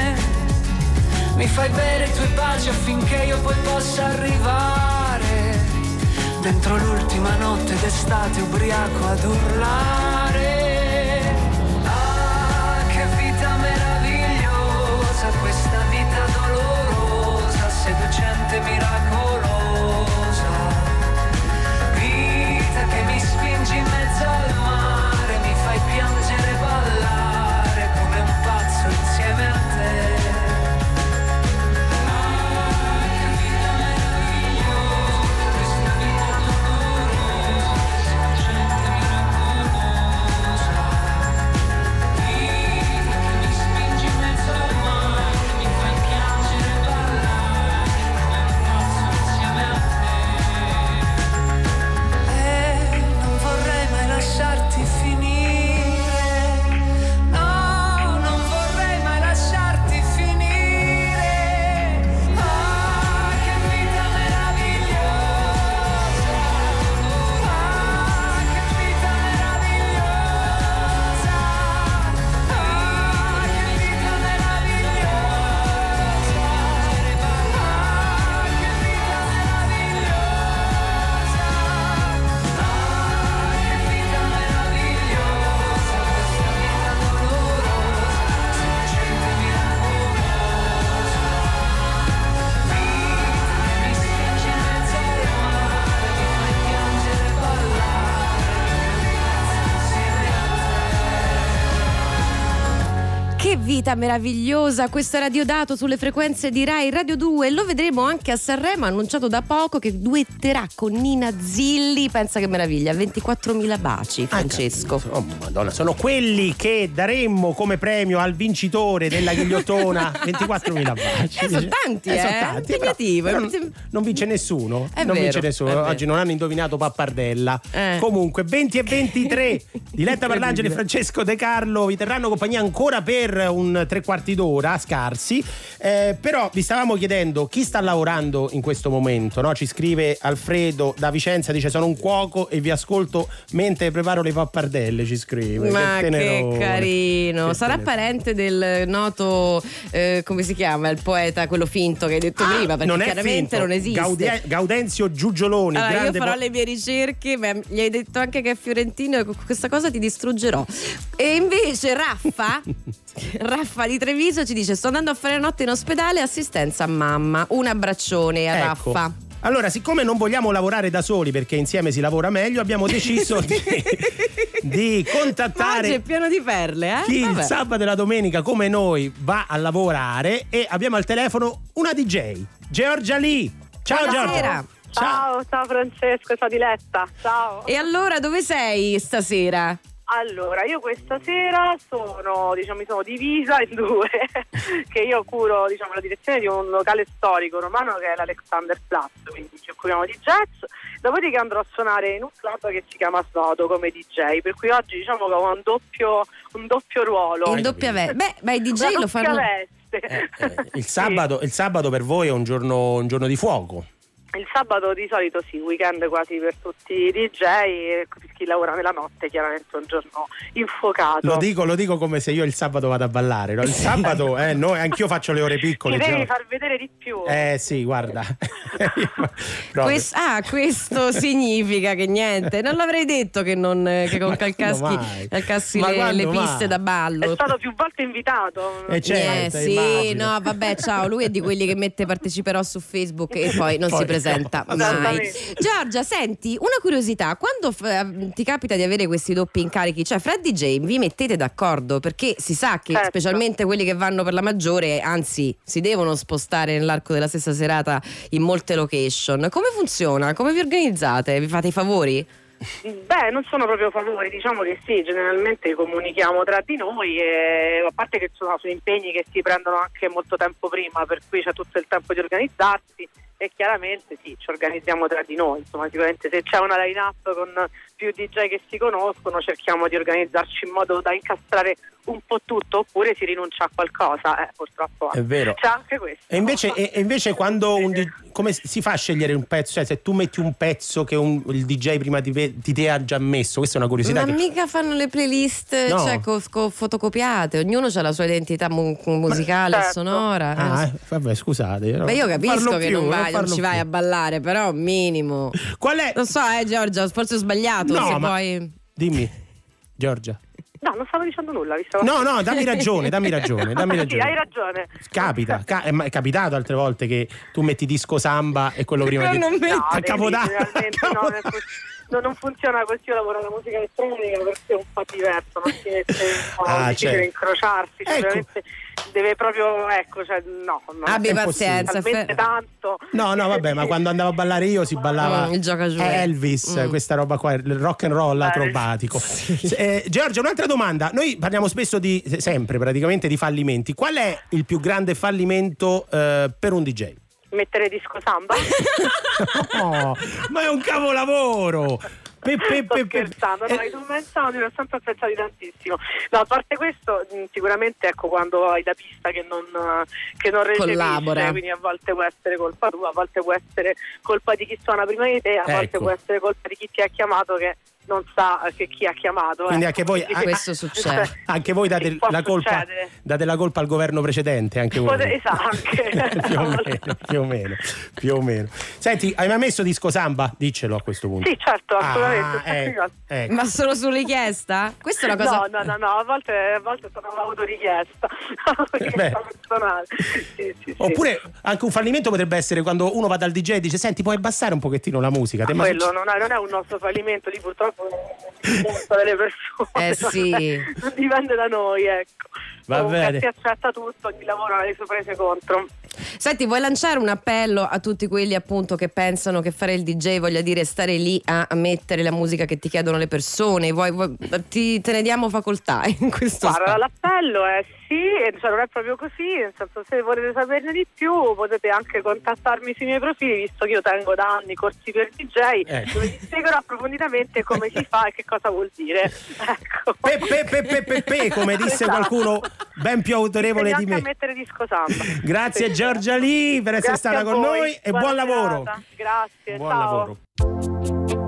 Mi fai bere i tuoi baci affinché io poi possa arrivare. Dentro l'ultima notte d'estate ubriaco ad urlare Ah, che vita meravigliosa Questa vita dolorosa Seducente, miracolosa vita meravigliosa, questo era Diodato sulle frequenze di Rai Radio 2 lo vedremo anche a Sanremo, annunciato da poco che duetterà con Nina Zilli, pensa che meraviglia, 24.000 baci Francesco. Oh, madonna, sono quelli che daremmo come premio al vincitore della ghigliottona 24.000 baci. Eh, sono tanti, sono eh, tanti, impegnativo. però- però non, vince nessuno. È non vero, vince nessuno. Oggi non hanno indovinato Pappardella. Eh. Comunque, 20 e 23. Diletta Parlangeli e Francesco De Carlo vi terranno compagnia ancora per un tre quarti d'ora scarsi. Eh, però vi stavamo chiedendo chi sta lavorando in questo momento. no? Ci scrive Alfredo da Vicenza, dice sono un cuoco e vi ascolto mentre preparo le pappardelle. Ci scrive. Ma che tenerone. carino, Che sarà tenerone. parente del noto, eh, come si chiama, il poeta, quello finto che hai detto Ah, prima, perché non chiaramente finto. non esiste. Gaudie- Gaudenzio Giugioloni, Allora, io farò po- le mie ricerche, ma gli hai detto anche che è fiorentino e questa cosa ti distruggerò. E invece Raffa, Raffa di Treviso ci dice: Sto andando a fare la notte in ospedale, assistenza a mamma. Un abbraccione a Ecco. Raffa. Allora, siccome non vogliamo lavorare da soli perché insieme si lavora meglio, abbiamo deciso di, di Ma Oggi è contattare pieno di perle, eh? chi il sabato e la domenica come noi va a lavorare e abbiamo al telefono una DJ, Giorgia Lee. Ciao Buonasera. Giorgia. Ciao, ciao Francesco, ciao Diletta. Ciao. E allora dove sei stasera? Allora, io questa sera sono, diciamo, mi sono divisa in due, che io curo, diciamo, la direzione di un locale storico romano che è l'Alexanderplatz, quindi ci occupiamo di jazz. Dopodiché andrò a suonare in un club che si chiama Snodo come DJ, per cui oggi diciamo che ho un doppio, un doppio ruolo. In doppia veste. Beh, ma i DJ Una lo fanno. Eh, eh, il, Sì. sabato, il sabato per voi è un giorno, un giorno di fuoco. Il sabato di solito sì, weekend quasi per tutti i DJ e chi lavora nella notte chiaramente è un giorno infuocato. Lo dico, lo dico come se io il sabato vado a ballare. no? Il sabato, eh, noi, anch'io faccio le ore piccole. Ti devi far vedere di più. Eh sì, guarda. Quest- ah, questo significa che niente. Non l'avrei detto che, non, che con Calcaschi calcassi le, quando le piste da È ballo. stato più volte invitato. Eh, certo, Eh, sì, immagino. no, vabbè, ciao. Lui è di quelli che mette parteciperò su Facebook e poi non Poi- si presenta mai. Esattamente. Giorgia, senti, una curiosità: quando f- ti capita di avere questi doppi incarichi, cioè Fred DJ, vi mettete d'accordo? Perché si sa che, Certo. specialmente quelli che vanno per la maggiore, anzi, si devono spostare nell'arco della stessa serata in molte location. Come funziona? Come vi organizzate? Vi fate i favori? Beh, non sono proprio favori, diciamo che sì, generalmente comunichiamo tra di noi e a parte che sono, sono impegni che si prendono anche molto tempo prima, per cui c'è tutto il tempo di organizzarsi e chiaramente sì, ci organizziamo tra di noi, insomma sicuramente se c'è una line-up con più DJ che si conoscono cerchiamo di organizzarci in modo da incastrare un po' tutto oppure si rinuncia a qualcosa, eh, purtroppo È vero. c'è anche questo. E invece, e- e invece quando un di- come si fa a scegliere un pezzo? Cioè, se tu metti un pezzo che un- il DJ prima di, ve- di te ha già messo, questa è una curiosità. Ma che- mica fanno le playlist No. cioè, co- co- fotocopiate, ognuno ha la sua identità mu- musicale, certo. sonora. Ah, Eh, eh, vabbè, scusate. Beh, io capisco che più, non, vai, non parlo ci vai più. a ballare, però minimo. Qual è? Non so, eh, Giorgia, forse ho sbagliato. No, se ma- poi. Dimmi, Giorgia. No, non stavo dicendo nulla, vi stavo... No, no, dammi ragione, dammi ragione, dammi Sì, ragione. hai ragione. Capita, ca- è, ma- è capitato altre volte che tu metti disco samba e quello prima Però di non metti- No, a Capodanno. no, no, non funziona così, io lavoro nella musica elettronica perché è un po' diverso, non si mette no, Ah, è difficile certo. incrociarsi, cioè, Ecco. veramente deve proprio, ecco, cioè, no, non Abbi è pazienza. talmente Fe- tanto. No, no, vabbè, ma quando andavo a ballare io si ballava Mm, il giocagione. Elvis, Mm. questa roba qua, il rock and roll Eh, acrobatico. Eh, Giorgia, un'altra domanda. Noi parliamo spesso di, sempre praticamente di fallimenti. Qual è il più grande fallimento eh, per un DJ? Mettere disco samba? No, ma è un capolavoro! Pe, pe, pe, pe- scherzando, no, eh, i convenzionati li ho sempre apprezzati tantissimo. No, a parte questo, sicuramente ecco quando hai da pista che non, che non recepisce, Collabora. quindi a volte può essere colpa tua, a volte può essere colpa di chi suona prima di te, a volte Ecco. può essere colpa di chi ti ha chiamato che non sa che chi ha chiamato. Quindi eh. anche voi- Quindi- Questo succede. anche voi date Sì, la, colpa, date la colpa al governo precedente, anche voi. Esatto, più, o meno, più o meno, più o meno. Senti, hai mai messo disco samba? Diccelo a questo punto. Sì, certo, assolutamente. Ah, sempre ecco, ecco. Ma solo su richiesta? Questa è una cosa. No, no, no, no, a volte, a volte sono un'autorichiesta, un'autorichiesta personale. Sì, sì, sì. Oppure anche un fallimento potrebbe essere quando uno va dal DJ e dice: Senti, puoi abbassare un pochettino la musica? Ma quello non è, non è un nostro fallimento, lì purtroppo punto delle persone. Eh sì. Non dipende da noi, ecco. Va Comunque bene. si accetta tutto, chi lavora ha le sue prese contro. Senti, vuoi lanciare un appello a tutti quelli appunto che pensano che fare il DJ voglia dire stare lì a, a mettere la musica che ti chiedono le persone? Vuoi- vuoi- ti, te ne diamo facoltà in questo Guarda, spazio. l'appello è sì, e cioè non è proprio così, nel senso se volete saperne di più potete anche contattarmi sui miei profili, visto che io tengo da anni corsi per DJ, Ecco. dove vi spiegherò approfonditamente come si fa e che cosa vuol dire. Ecco. Pe, pe, pe, pe, pe, come disse Esatto. qualcuno ben più autorevole di me. a mettere disco samba. Grazie Sì. Giorgia Lee per essere Grazie stata con voi. noi e buon lavoro. Grazie, Buon ciao. lavoro.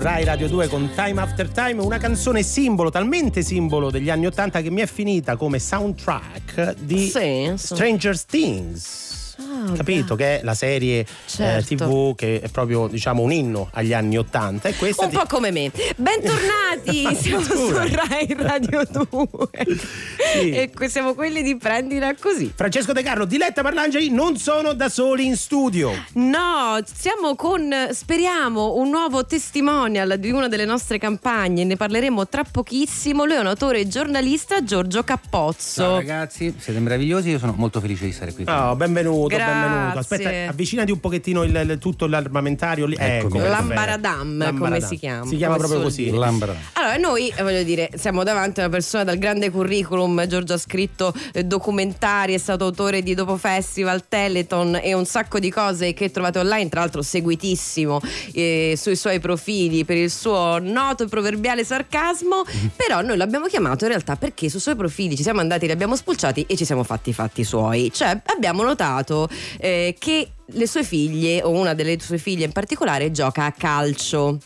Rai Radio 2 con Time After Time, una canzone simbolo, talmente simbolo degli anni 80 che mi è finita come soundtrack di Sì. Stranger Things. Ah, Capito che è la serie eh, Certo. TV che è proprio diciamo un inno agli anni 80 e questa Un ti- po' come me. Bentornati, siamo su. Rai Radio 2. Sì. E siamo quelli di prendila così. Francesco De Carlo, Diletta Parlangeli non sono da soli in studio. No, siamo con, speriamo, un nuovo testimonial di una delle nostre campagne. Ne parleremo tra pochissimo. Lui è un autore e giornalista, Giorgio Cappozzo. Ciao ragazzi, siete meravigliosi, io sono molto felice di stare qui. Oh, benvenuto, Grazie. benvenuto. Aspetta, avvicinati un pochettino il, il- tutto l'armamentario. Eccomi. Ecco, L'ambaradam, come L'ambaradam. si chiama? Si chiama Come proprio così. Lambra. Allora, noi eh, voglio dire, siamo davanti a una persona dal grande curriculum. Giorgio ha scritto eh, documentari, è stato autore di Dopo Festival, Teleton e un sacco di cose che trovate online, tra l'altro seguitissimo eh, sui suoi profili per il suo noto e proverbiale sarcasmo. Però noi l'abbiamo chiamato in realtà perché sui suoi profili ci siamo andati, li abbiamo spulciati e ci siamo fatti i fatti suoi. Cioè, abbiamo notato eh, che le sue figlie, o una delle sue figlie in particolare, gioca a calcio.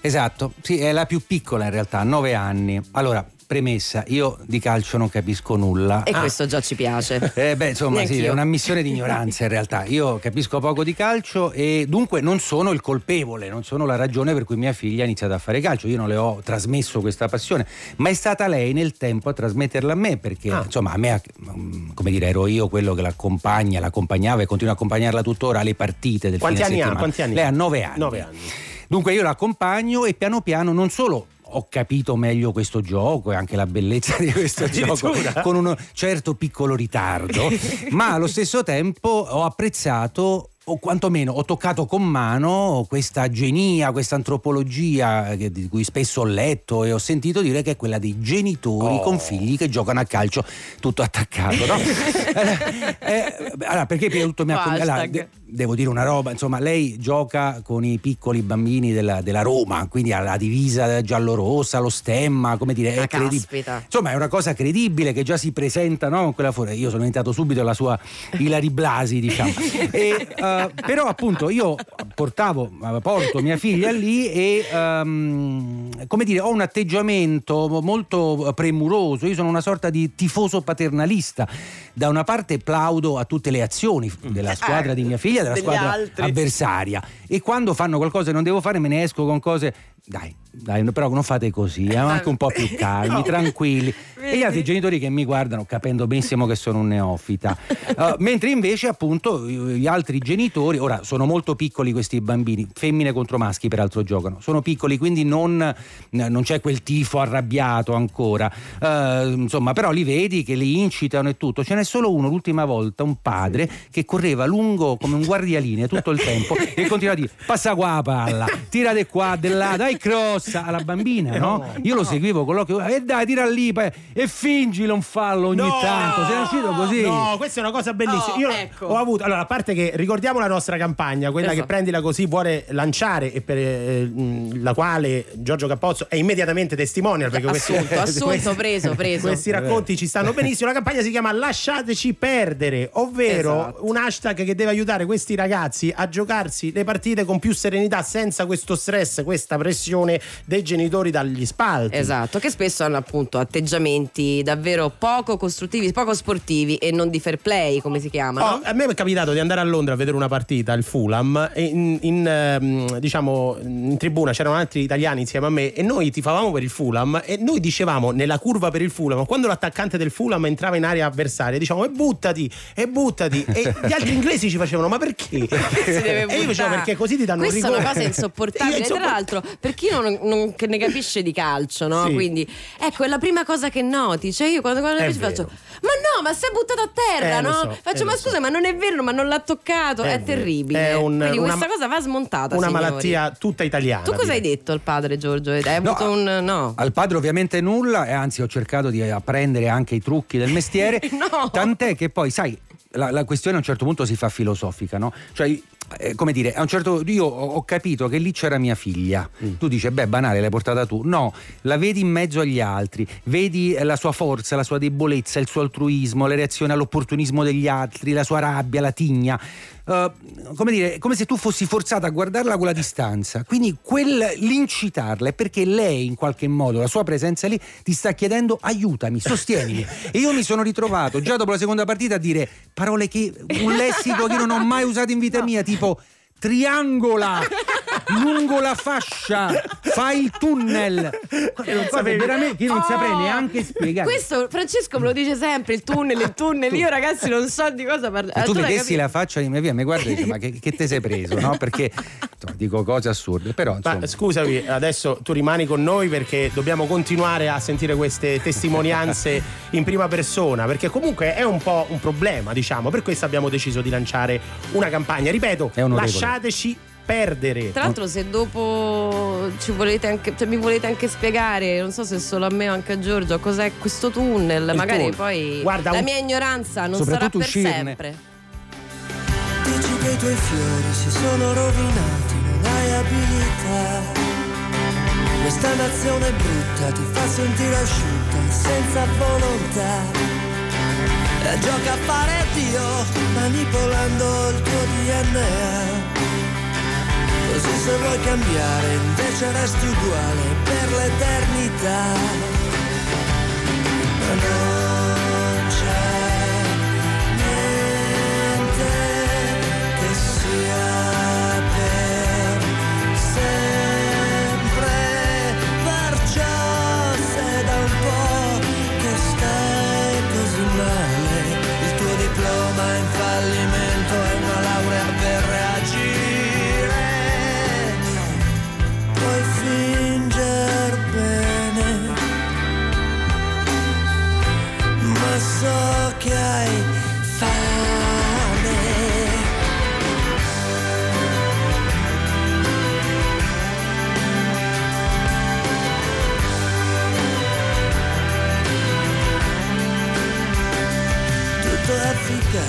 Esatto, sì, è la più piccola in realtà, ha 9 anni. Allora, premessa, io di calcio non capisco nulla. E questo già ci piace. Eh beh, insomma, sì, è un'ammissione di ignoranza in realtà. Io capisco poco di calcio e dunque non sono il colpevole, non sono la ragione per cui mia figlia ha iniziato a fare calcio. Io non le ho trasmesso questa passione, ma è stata lei nel tempo a trasmetterla a me perché, Ah. insomma, a me, come dire, ero io quello che l'accompagna, l'accompagnava e continua a accompagnarla tuttora alle partite del Quanti fine anni ha? settimana. Quanti anni Lei ha? ha 9 anni. Nove anni. Dunque io l'accompagno e piano piano non solo ho capito meglio questo gioco e anche la bellezza di questo gioco con un certo piccolo ritardo, ma allo stesso tempo ho apprezzato o quantomeno ho toccato con mano questa genia, questa antropologia che- di cui spesso ho letto e ho sentito dire che è quella dei genitori Oh. con figli che giocano a calcio tutto attaccato. No? Eh, eh, allora, perché prima tutto mi ha allora, devo dire una roba, insomma, lei gioca con i piccoli bambini della, della Roma, quindi ha la divisa giallo-rossa, lo stemma, come dire, Ah, è credi- caspita. Insomma, è una cosa credibile che già si presenta no, con quella fuori. Io sono diventato subito la sua Ilari Blasi, diciamo. E, eh, però, appunto, io portavo, eh, porto mia figlia lì e ehm, come dire, ho un atteggiamento molto premuroso. Io sono una sorta di tifoso paternalista. Da una parte plaudo a tutte le azioni della squadra di mia figlia, della squadra altri. avversaria. E quando fanno qualcosa che non devo fare, me ne esco con cose. Dai, dai, però non fate così, eh, anche un po' più calmi, tranquilli. E gli altri genitori che mi guardano capendo benissimo che sono un neofita. Uh, mentre invece, appunto, gli altri genitori, ora sono molto piccoli questi bambini, femmine contro maschi peraltro giocano, sono piccoli, quindi non, non c'è quel tifo arrabbiato ancora. Uh, insomma, però li vedi che li incitano e tutto. Ce n'è solo uno, l'ultima volta, un padre che correva lungo come un guardialinea tutto il tempo e continuava a dire passa qua la palla, tira di qua, di là, dai crossa alla bambina, no? Io lo seguivo con l'occhio e dai, tira lì e fingilo un fallo ogni No! tanto. Se è uscito così. No, questa è una cosa bellissima. Oh, Io ecco. ho avuto, allora, a parte che ricordiamo la nostra campagna, quella Esatto. che prendila così vuole lanciare e per eh, la quale Giorgio Cappozzo è immediatamente testimonial. Perché questi, Assunto, assunto, questi- preso, preso. Questi racconti ci stanno benissimo. La campagna si chiama Lasciateci perdere, ovvero Esatto. un hashtag che deve aiutare questi ragazzi a giocarsi le partite con più serenità, senza questo stress, questa pressione dei genitori dagli spalti. Esatto, che spesso hanno appunto atteggiamenti davvero poco costruttivi, poco sportivi e non di fair play, come si chiama. Oh, a me è capitato di andare a Londra a vedere una partita, il Fulham, e in, in, ehm, diciamo, in tribuna c'erano altri italiani insieme a me e noi tifavamo per il Fulham e noi dicevamo nella curva per il Fulham, quando l'attaccante del Fulham entrava in area avversaria, diciamo e buttati, e buttati, e gli altri inglesi ci facevano ma perché? E io dicevo perché così ti danno Questa un è rigore. una cosa insopportabile. Tra l'altro, per chi non, non- che ne capisce di calcio, no? Sì. Quindi, ecco, è la prima cosa che noti. Cioè, io quando, quando capisco faccio. Ma no, ma sei buttato a terra, Eh, no? so, faccio: eh, Ma scusa, so. ma non è vero, ma non l'ha toccato. È, È terribile. È un- Quindi una- questa cosa va smontata. Una signori. malattia tutta italiana. Tu cosa hai detto al padre Giorgio? Hai No, avuto un. No. Al padre ovviamente nulla e anzi ho cercato di apprendere anche i trucchi del mestiere. No. Tant'è che poi, sai, la, la questione a un certo punto si fa filosofica, no? Cioè, eh, come dire, a un certo io ho capito che lì c'era mia figlia. Tu dici, beh, banale, l'hai portata tu. No, la vedi in mezzo agli altri, vedi eh, la sua forza, la sua debolezza, il suo altruismo, le reazioni all'opportunismo degli altri, la sua rabbia, la tigna. Eh, come dire, come se tu fossi forzata a guardarla con la distanza. Quindi quel, l'incitarla è perché lei, in qualche modo, la sua presenza lì, ti sta chiedendo aiutami, sostienimi. e io mi sono ritrovato già dopo la seconda partita a dire parole che un lessico che io non ho mai usato in vita mia, tipo triangola lungo la fascia fai il tunnel non sapevi? veramente io non saprei Oh, neanche spiegare Questo Francesco me lo dice sempre: il tunnel, il tunnel. Io, ragazzi, non so di cosa parlare. Se tu vedessi la faccia di mia via, mi guarda e dici: Ma che, che te sei preso? No? Perché insomma, dico cose assurde. Però insomma, Ma scusami, adesso tu rimani con noi perché dobbiamo continuare a sentire queste testimonianze in prima persona, perché comunque è un po' un problema, diciamo. Per questo abbiamo deciso di lanciare una campagna. Ripeto, lasciateci perdere. Tra l'altro, se dopo ci volete anche, cioè, mi volete anche spiegare, non so se solo a me o anche a Giorgio, cos'è questo tunnel, Il magari tunnel. poi Guarda, la un- mia ignoranza non sarà per uscirne. sempre. Dici che i tuoi fiori si sono rovinati, non hai abilità. Questa nazione brutta ti fa sentire asciutta, senza volontà. E gioca a fare Dio, manipolando il tuo DNA. Così se vuoi cambiare, invece resti uguale per l'eternità. Ma non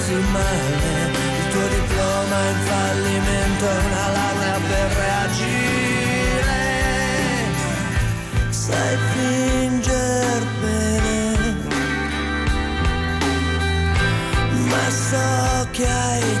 così male, il tuo diploma in fallimento è una laurea per reagire. Sai finger bene, ma so che hai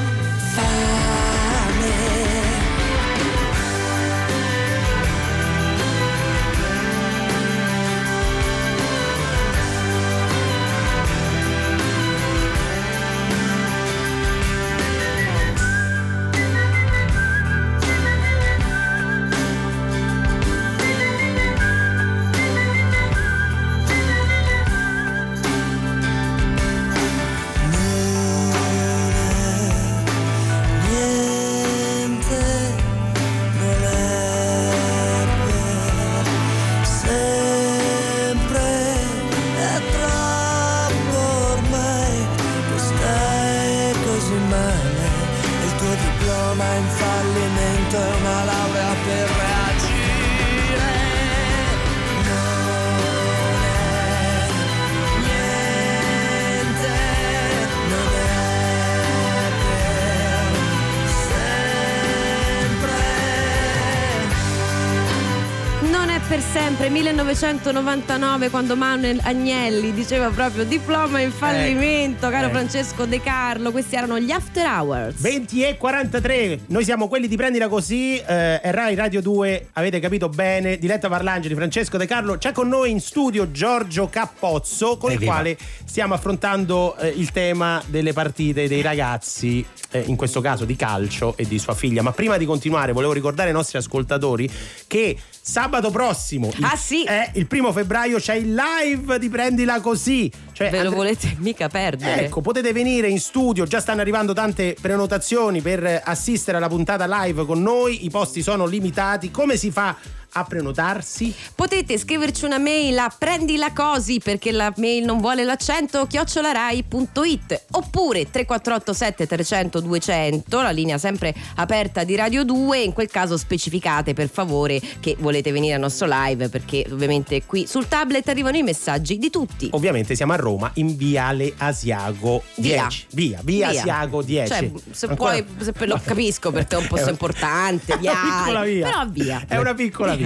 per sempre, 1999 quando Manuel Agnelli diceva proprio diploma in fallimento, caro ecco. Francesco De Carlo, questi erano gli After Hours. 20 e 43, noi siamo quelli di Prendila Così, eh, è Rai Radio 2, avete capito bene, Diletta Parlangeli, Francesco De Carlo, c'è con noi in studio Giorgio Cappozzo con il Evviva. quale stiamo affrontando eh, il tema delle partite dei ragazzi, eh, in questo caso di calcio e di sua figlia, ma prima di continuare volevo ricordare ai nostri ascoltatori che sabato prossimo, il, Ah, sì. eh, il primo febbraio c'è il live di Prendila Così, cioè Ve lo andre- volete mica perdere? Ecco, potete venire in studio, già stanno arrivando tante prenotazioni per assistere alla puntata live con noi, i posti sono limitati. Come si fa a prenotarsi? Potete scriverci una mail a prendila cosi perché la mail non vuole l'accento chiocciolarai.it oppure 3487 300 200 la linea sempre aperta di Radio 2 in quel caso specificate per favore che volete venire al nostro live perché ovviamente qui sul tablet arrivano i messaggi di tutti Ovviamente siamo a Roma in Viale Asiago 10. Via. Via, via, Via. Asiago 10. Cioè, se Ancora- puoi, se lo capisco perché è un posto importante, via. però via. È una piccola via.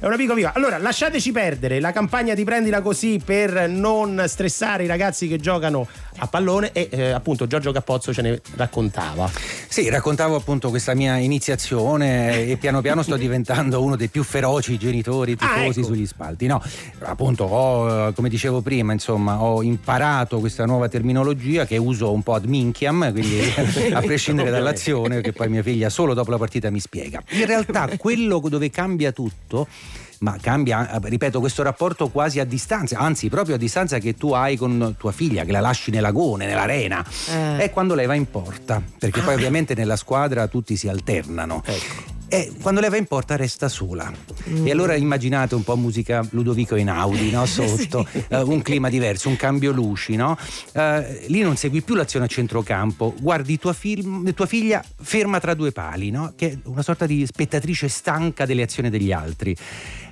È una piccola via. Allora, lasciateci perdere la campagna di prendila così per non stressare i ragazzi che giocano a pallone e eh, appunto Giorgio Cappozzo ce ne raccontava. Sì, raccontavo appunto questa mia iniziazione e piano piano sto diventando uno dei più feroci genitori Ah, tifosi ecco. sugli spalti. No, appunto ho, eh, come dicevo prima, insomma, ho imparato questa nuova terminologia che uso un po' ad minchiam, quindi a prescindere dall'azione, che poi mia figlia solo dopo la partita mi spiega. In realtà quello dove cambia tutto ma cambia, ripeto, questo rapporto quasi a distanza, anzi proprio a distanza che tu hai con tua figlia, che la lasci nell'agone, nell'arena, Eh. è quando lei va in porta, perché poi ovviamente nella squadra tutti si alternano. E quando lei va in porta resta sola. E allora immaginate un po' musica Ludovico Einaudi, no? Sotto, eh, un clima diverso, un cambio luci, no? Eh, lì non segui più l'azione a centrocampo, guardi tua, film- tua figlia ferma tra due pali, no? Che è una sorta di spettatrice stanca delle azioni degli altri.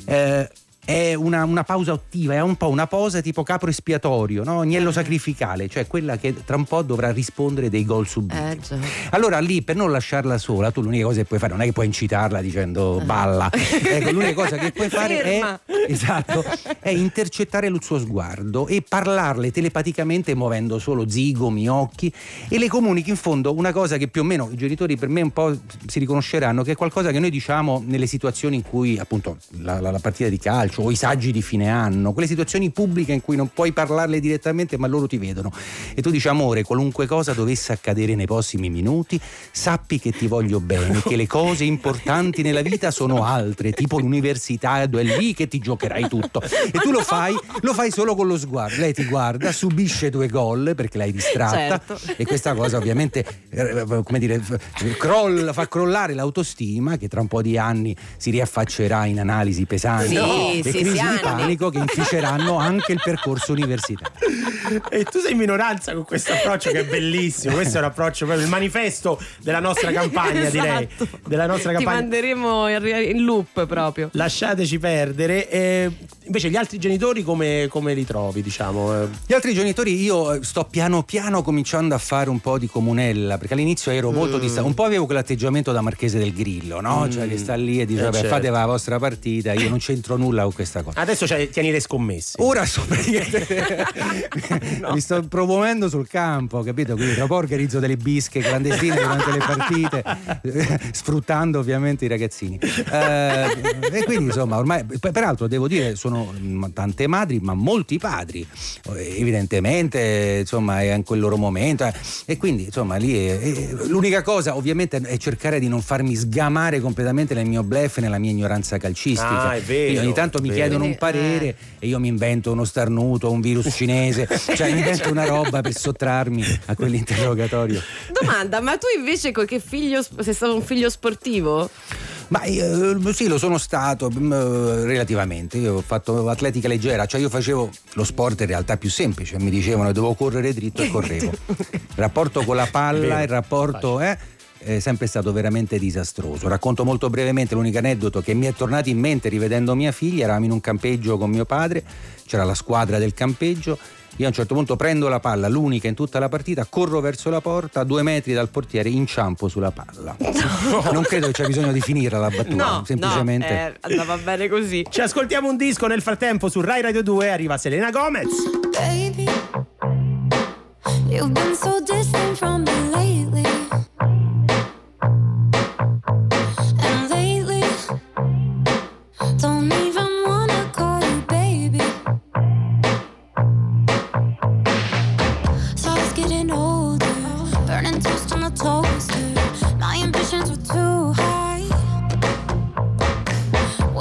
Eh, è una, una pausa attiva, è un po' una posa tipo capro espiatorio, no? agnello sacrificale, cioè quella che tra un po' dovrà rispondere dei gol subiti. Eh. Allora lì per non lasciarla sola, tu l'unica cosa che puoi fare non è che puoi incitarla dicendo balla. ecco, l'unica cosa che puoi fare è, esatto, è intercettare il suo sguardo e parlarle telepaticamente muovendo solo zigomi, occhi e le comunichi in fondo una cosa che più o meno i genitori per me un po' si riconosceranno, che è qualcosa che noi diciamo nelle situazioni in cui appunto la, la- la partita di calcio o i saggi di fine anno, quelle situazioni pubbliche in cui non puoi parlarle direttamente ma loro ti vedono e tu dici amore, qualunque cosa dovesse accadere nei prossimi minuti, sappi che ti voglio bene, che le cose importanti nella vita sono altre, tipo l'università, è lì che ti giocherai tutto. E tu lo fai, lo fai solo con lo sguardo. Lei ti guarda, subisce due gol perché l'hai distratta Certo. e questa cosa ovviamente eh, come dire, crolla- fa crollare l'autostima che tra un po' di anni si riaffaccerà in analisi pesanti Sì, sì, crisi sì, di anni. panico che inficeranno anche il percorso universitario. E tu sei in minoranza con questo approccio che è bellissimo. Questo è un approccio proprio il manifesto della nostra campagna, direi. Esatto. Della nostra Ti campagna. manderemo in, loop proprio. Lasciateci perdere. E invece gli altri genitori come, come li trovi, diciamo? Gli altri genitori io eh, sto piano piano cominciando a fare un po' di comunella, perché all'inizio ero molto distante, un po' avevo quell'atteggiamento da Marchese del Grillo, no? Cioè che sta lì e dice Eh, vabbè certo. fate la vostra partita, io non c'entro nulla con questa cosa. Adesso c'hai- tieni le scommesse. Ora sto praticamente mi sto promuovendo sul campo, capito? Quindi tra un po' organizzo delle bische clandestine durante le partite, sfruttando ovviamente i ragazzini. Eh, e quindi insomma, ormai, per- peraltro devo dire, sono mm, tante madri, ma molti padri, eh, evidentemente, insomma, è anche il loro momento. eh. E quindi, insomma, lì è- è- l'unica cosa ovviamente è cercare di non farmi sgamare completamente nel mio bluff e nella mia ignoranza calcistica. Ah, è vero, Quindi ogni tanto mi chiedono un parere e io mi invento uno starnuto, un virus cinese, cioè mi invento una roba per sottrarmi a quell'interrogatorio. Domanda, ma tu invece con che figlio sei stato un figlio sportivo? Ma eh, sì, lo sono stato mm, eh, relativamente. Io ho fatto atletica leggera, cioè io facevo lo sport in realtà più semplice. Mi dicevano che dovevo correre dritto e correvo. Il rapporto con la palla, il rapporto è. È sempre stato veramente disastroso. Racconto molto brevemente l'unico aneddoto che mi è tornato in mente rivedendo mia figlia. Eravamo in un campeggio con mio padre, c'era la squadra del campeggio. Io a un certo punto prendo la palla, l'unica in tutta la partita, corro verso la porta, due metri dal portiere, inciampo sulla palla. Non credo che c'è bisogno di finirla la battuta, No, semplicemente. no, eh, andava bene così. Ci ascoltiamo un disco nel frattempo su Rai Radio 2 arriva Selena Gomez. Baby, you've been so distant from me lately.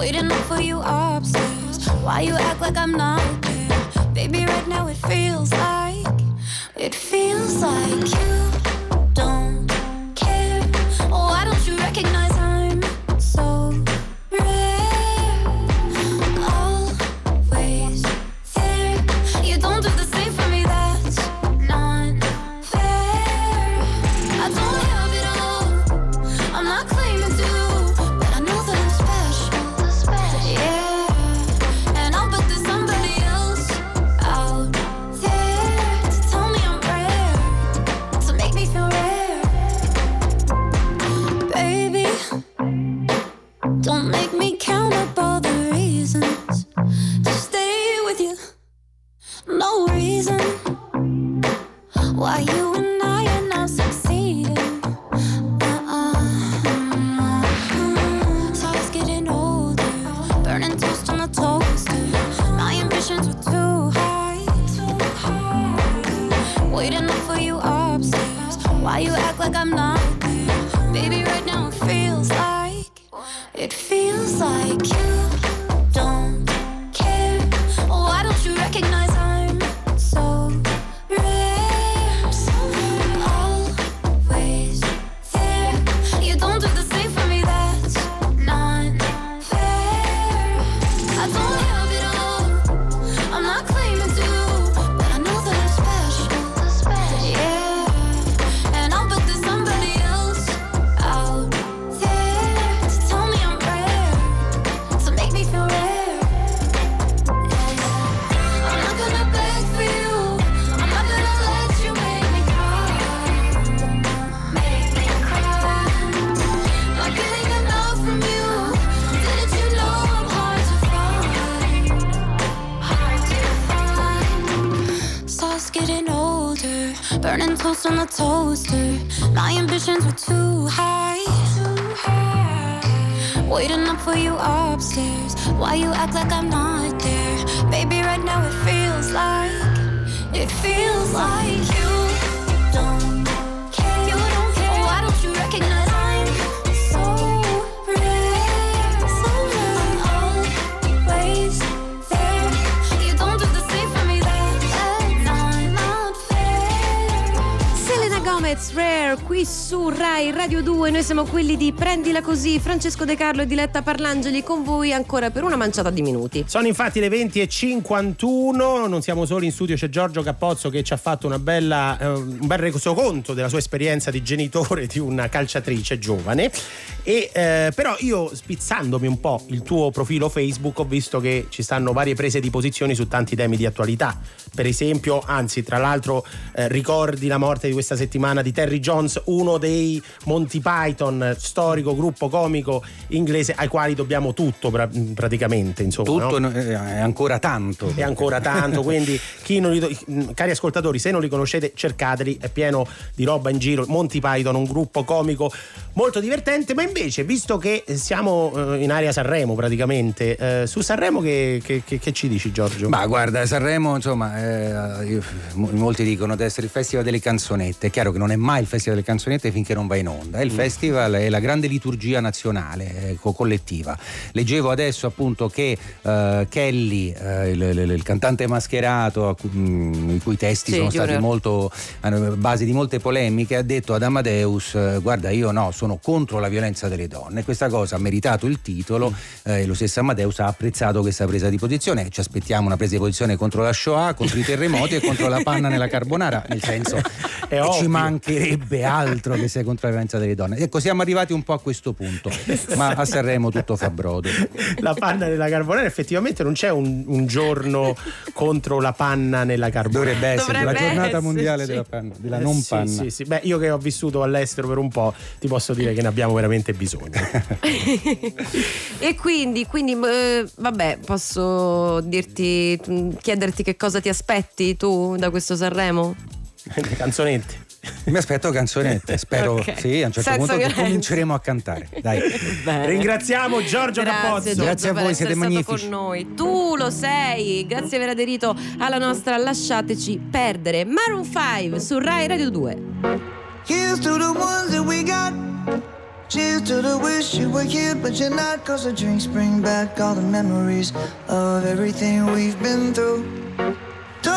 Waiting up for you upstairs. Why you act like I'm not there? Baby, right now it feels like it feels like you don't care. Oh, why don't you recognize reason why you act like Rai Radio 2. Noi siamo quelli di Prendila Così. Francesco De Carlo e Diletta Parlangeli con voi ancora per una manciata di minuti. Sono infatti le 20.51, non siamo soli in studio, c'è Giorgio Cappozzo che ci ha fatto bella, eh, un bel resoconto della sua esperienza di genitore di una calciatrice giovane. E, eh, però io spizzandomi un po' il tuo profilo Facebook ho visto che ci stanno varie prese di posizioni su tanti temi di attualità. Per esempio, anzi, tra l'altro, eh, ricordi la morte di questa settimana di Terry Jones, uno dei Monty Python, storico gruppo comico inglese ai quali dobbiamo tutto pra- praticamente. Insomma, Tutto no? eh, è ancora tanto. e ancora tanto. Quindi, chi non li- cari ascoltatori, se non li conoscete, cercateli, è pieno di roba in giro. Monty Python, un gruppo comico molto divertente. Ma invece, visto che siamo eh, in area Sanremo praticamente, eh, su Sanremo che, che- che- che ci dici, Giorgio? Ma guarda, Sanremo, insomma, eh, molti dicono di essere il festival delle canzonette. È chiaro che non è mai il festival delle canzonette finché non va in onda. È il festival, è la grande liturgia nazionale, eh, co- collettiva. Leggevo adesso appunto che eh, Kelly, eh, il, il- il cantante mascherato, cui- mm, i cui testi Sì, sono stati molto hanno base di molte polemiche, ha detto ad Amadeus: eh, Guarda, io no, sono contro la violenza delle donne. Questa cosa ha meritato il titolo eh, e lo stesso Amadeus ha apprezzato questa presa di posizione. Ci aspettiamo una presa di posizione contro la Shoah, contro i terremoti e contro la panna nella carbonara. Nel senso, È ovvio. ci mancherebbe altro che sia contro la violenza delle donne. Ecco, siamo arrivati un po' a questo punto, ma a Sanremo tutto fa brodo. La panna nella carbonara, effettivamente non c'è un, un giorno contro la panna nella carbonara. Dovrebbe essere Dovrebbe la giornata esserci. mondiale della panna, della non sì, panna. Sì, sì. Beh, io che ho vissuto all'estero per un po', ti posso dire che ne abbiamo veramente bisogno. e quindi, quindi eh, vabbè, posso dirti, chiederti che cosa ti aspetti tu da questo Sanremo? Le canzonette. Mi aspetto canzonette, spero Ok. sì, a un certo Senza punto che cominceremo a cantare. Dai. Bene. Ringraziamo Giorgio Grazie, Cappozzo. Giorgio, Grazie a voi, siete stato magnifici. con noi. Tu lo sei. Grazie per aver aderito alla nostra Lasciateci perdere. Maroon 5 su Rai Radio 2. Here's to the ones that we got. Cheers to the wish you were here, but you're not. Cause the drinks bring back all the memories of everything we've been through.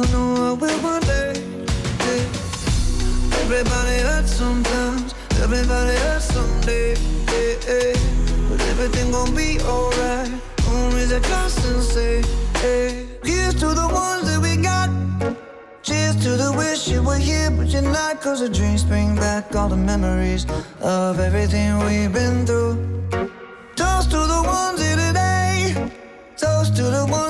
I know I will one day. Hey. Everybody hurts sometimes, everybody hurts someday. Hey, hey. But everything gon' be alright. Raise a and say, hey. Here's to the ones that we got. Cheers to the wish you were here, but you're not. Cause the dreams bring back all the memories of everything we've been through. Toast to the ones here today. Toast to the ones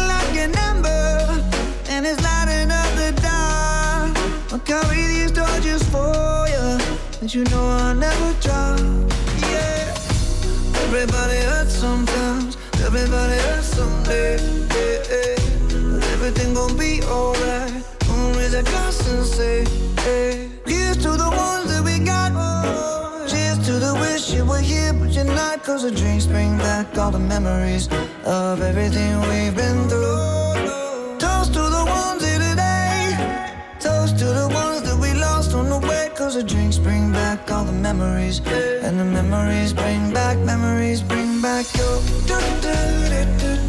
carry these torches for you, but you know I'll never drop. Yeah, everybody hurts sometimes, everybody hurts someday. Yeah, yeah. But everything gon' be alright. Gonna raise a glass and say, hey. Here's to the ones that we got. Cheers to the wish you were here, but you're not. Cause the drinks bring back all the memories of everything we've been through. To the ones that we lost on the way. Cause the drinks bring back all the memories. And the memories bring back, memories bring back your.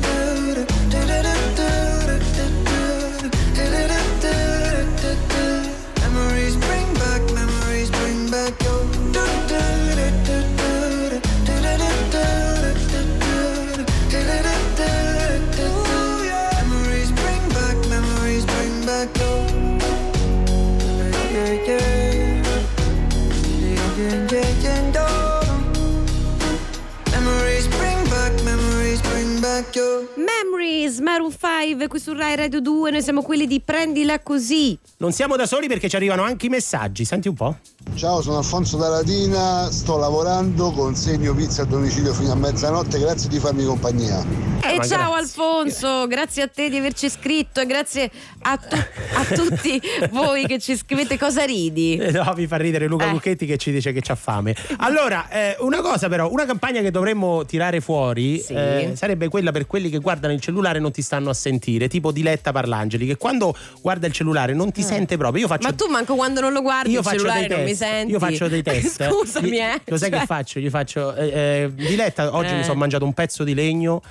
Memories, Maroon 5 qui su Rai Radio 2, noi siamo quelli di Prendila Così. Non siamo da soli perché ci arrivano anche i messaggi. Senti un po'. Ciao, sono Alfonso da Latina, sto lavorando, consegno pizza a domicilio fino a mezzanotte, grazie di farmi compagnia. e ma ciao grazie. Alfonso, grazie a te di averci scritto e grazie a, tu- a tutti voi che ci scrivete cosa ridi. Eh, No, mi fa ridere Luca Eh. Lucchetti che ci dice che c'ha fame. Allora, eh, una cosa però, una campagna che dovremmo tirare fuori Sì. eh, sarebbe quella per quelli che guardano il cellulare e non ti stanno a sentire, tipo Diletta Parlangeli, che quando guarda il cellulare non ti sente proprio. Io faccio Mm. Ma tu manco quando non lo guardi io il cellulare non mi test, senti. Io faccio dei test. Scusami, eh. Cos'è Cioè- che faccio? Gli faccio. eh, eh, Diletta, oggi Eh. mi sono mangiato un pezzo di legno.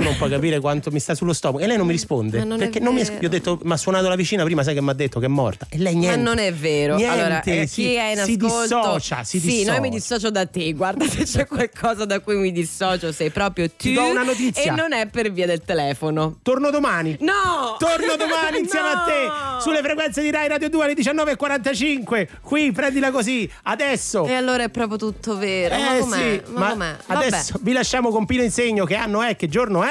Tu non puoi capire quanto mi sta sullo stomaco. E lei non mi risponde. Ma non perché non mi. Io ho detto, ma ha suonato la vicina prima, sai che mi ha detto che è morta. E lei niente. Ma non è vero. Niente, allora, eh, si- chi è in si ascolto? dissocia, si sì, dissocia. noi mi dissocio da te. Guarda, se c'è qualcosa da cui mi dissocio, sei proprio tu. Ti do una notizia. E non è per via del telefono. Torno domani. No! Torno domani insieme a No! te sulle frequenze di Rai Radio 2 alle 19.45. Qui prendila così, adesso. E allora è proprio tutto vero. ma Eh com'è? sì, ma, com'è? adesso vi lasciamo con Pino Insegno. Che anno è? Che giorno è?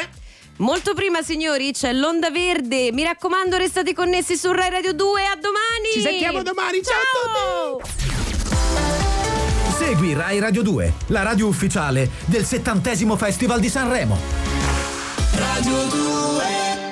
Molto prima, signori, c'è l'onda verde. Mi raccomando, restate connessi su Rai Radio 2. A domani! Ci sentiamo domani. Ciao a tutti! Segui Rai Radio 2, la radio ufficiale del 70 Festival di Sanremo. Radio 2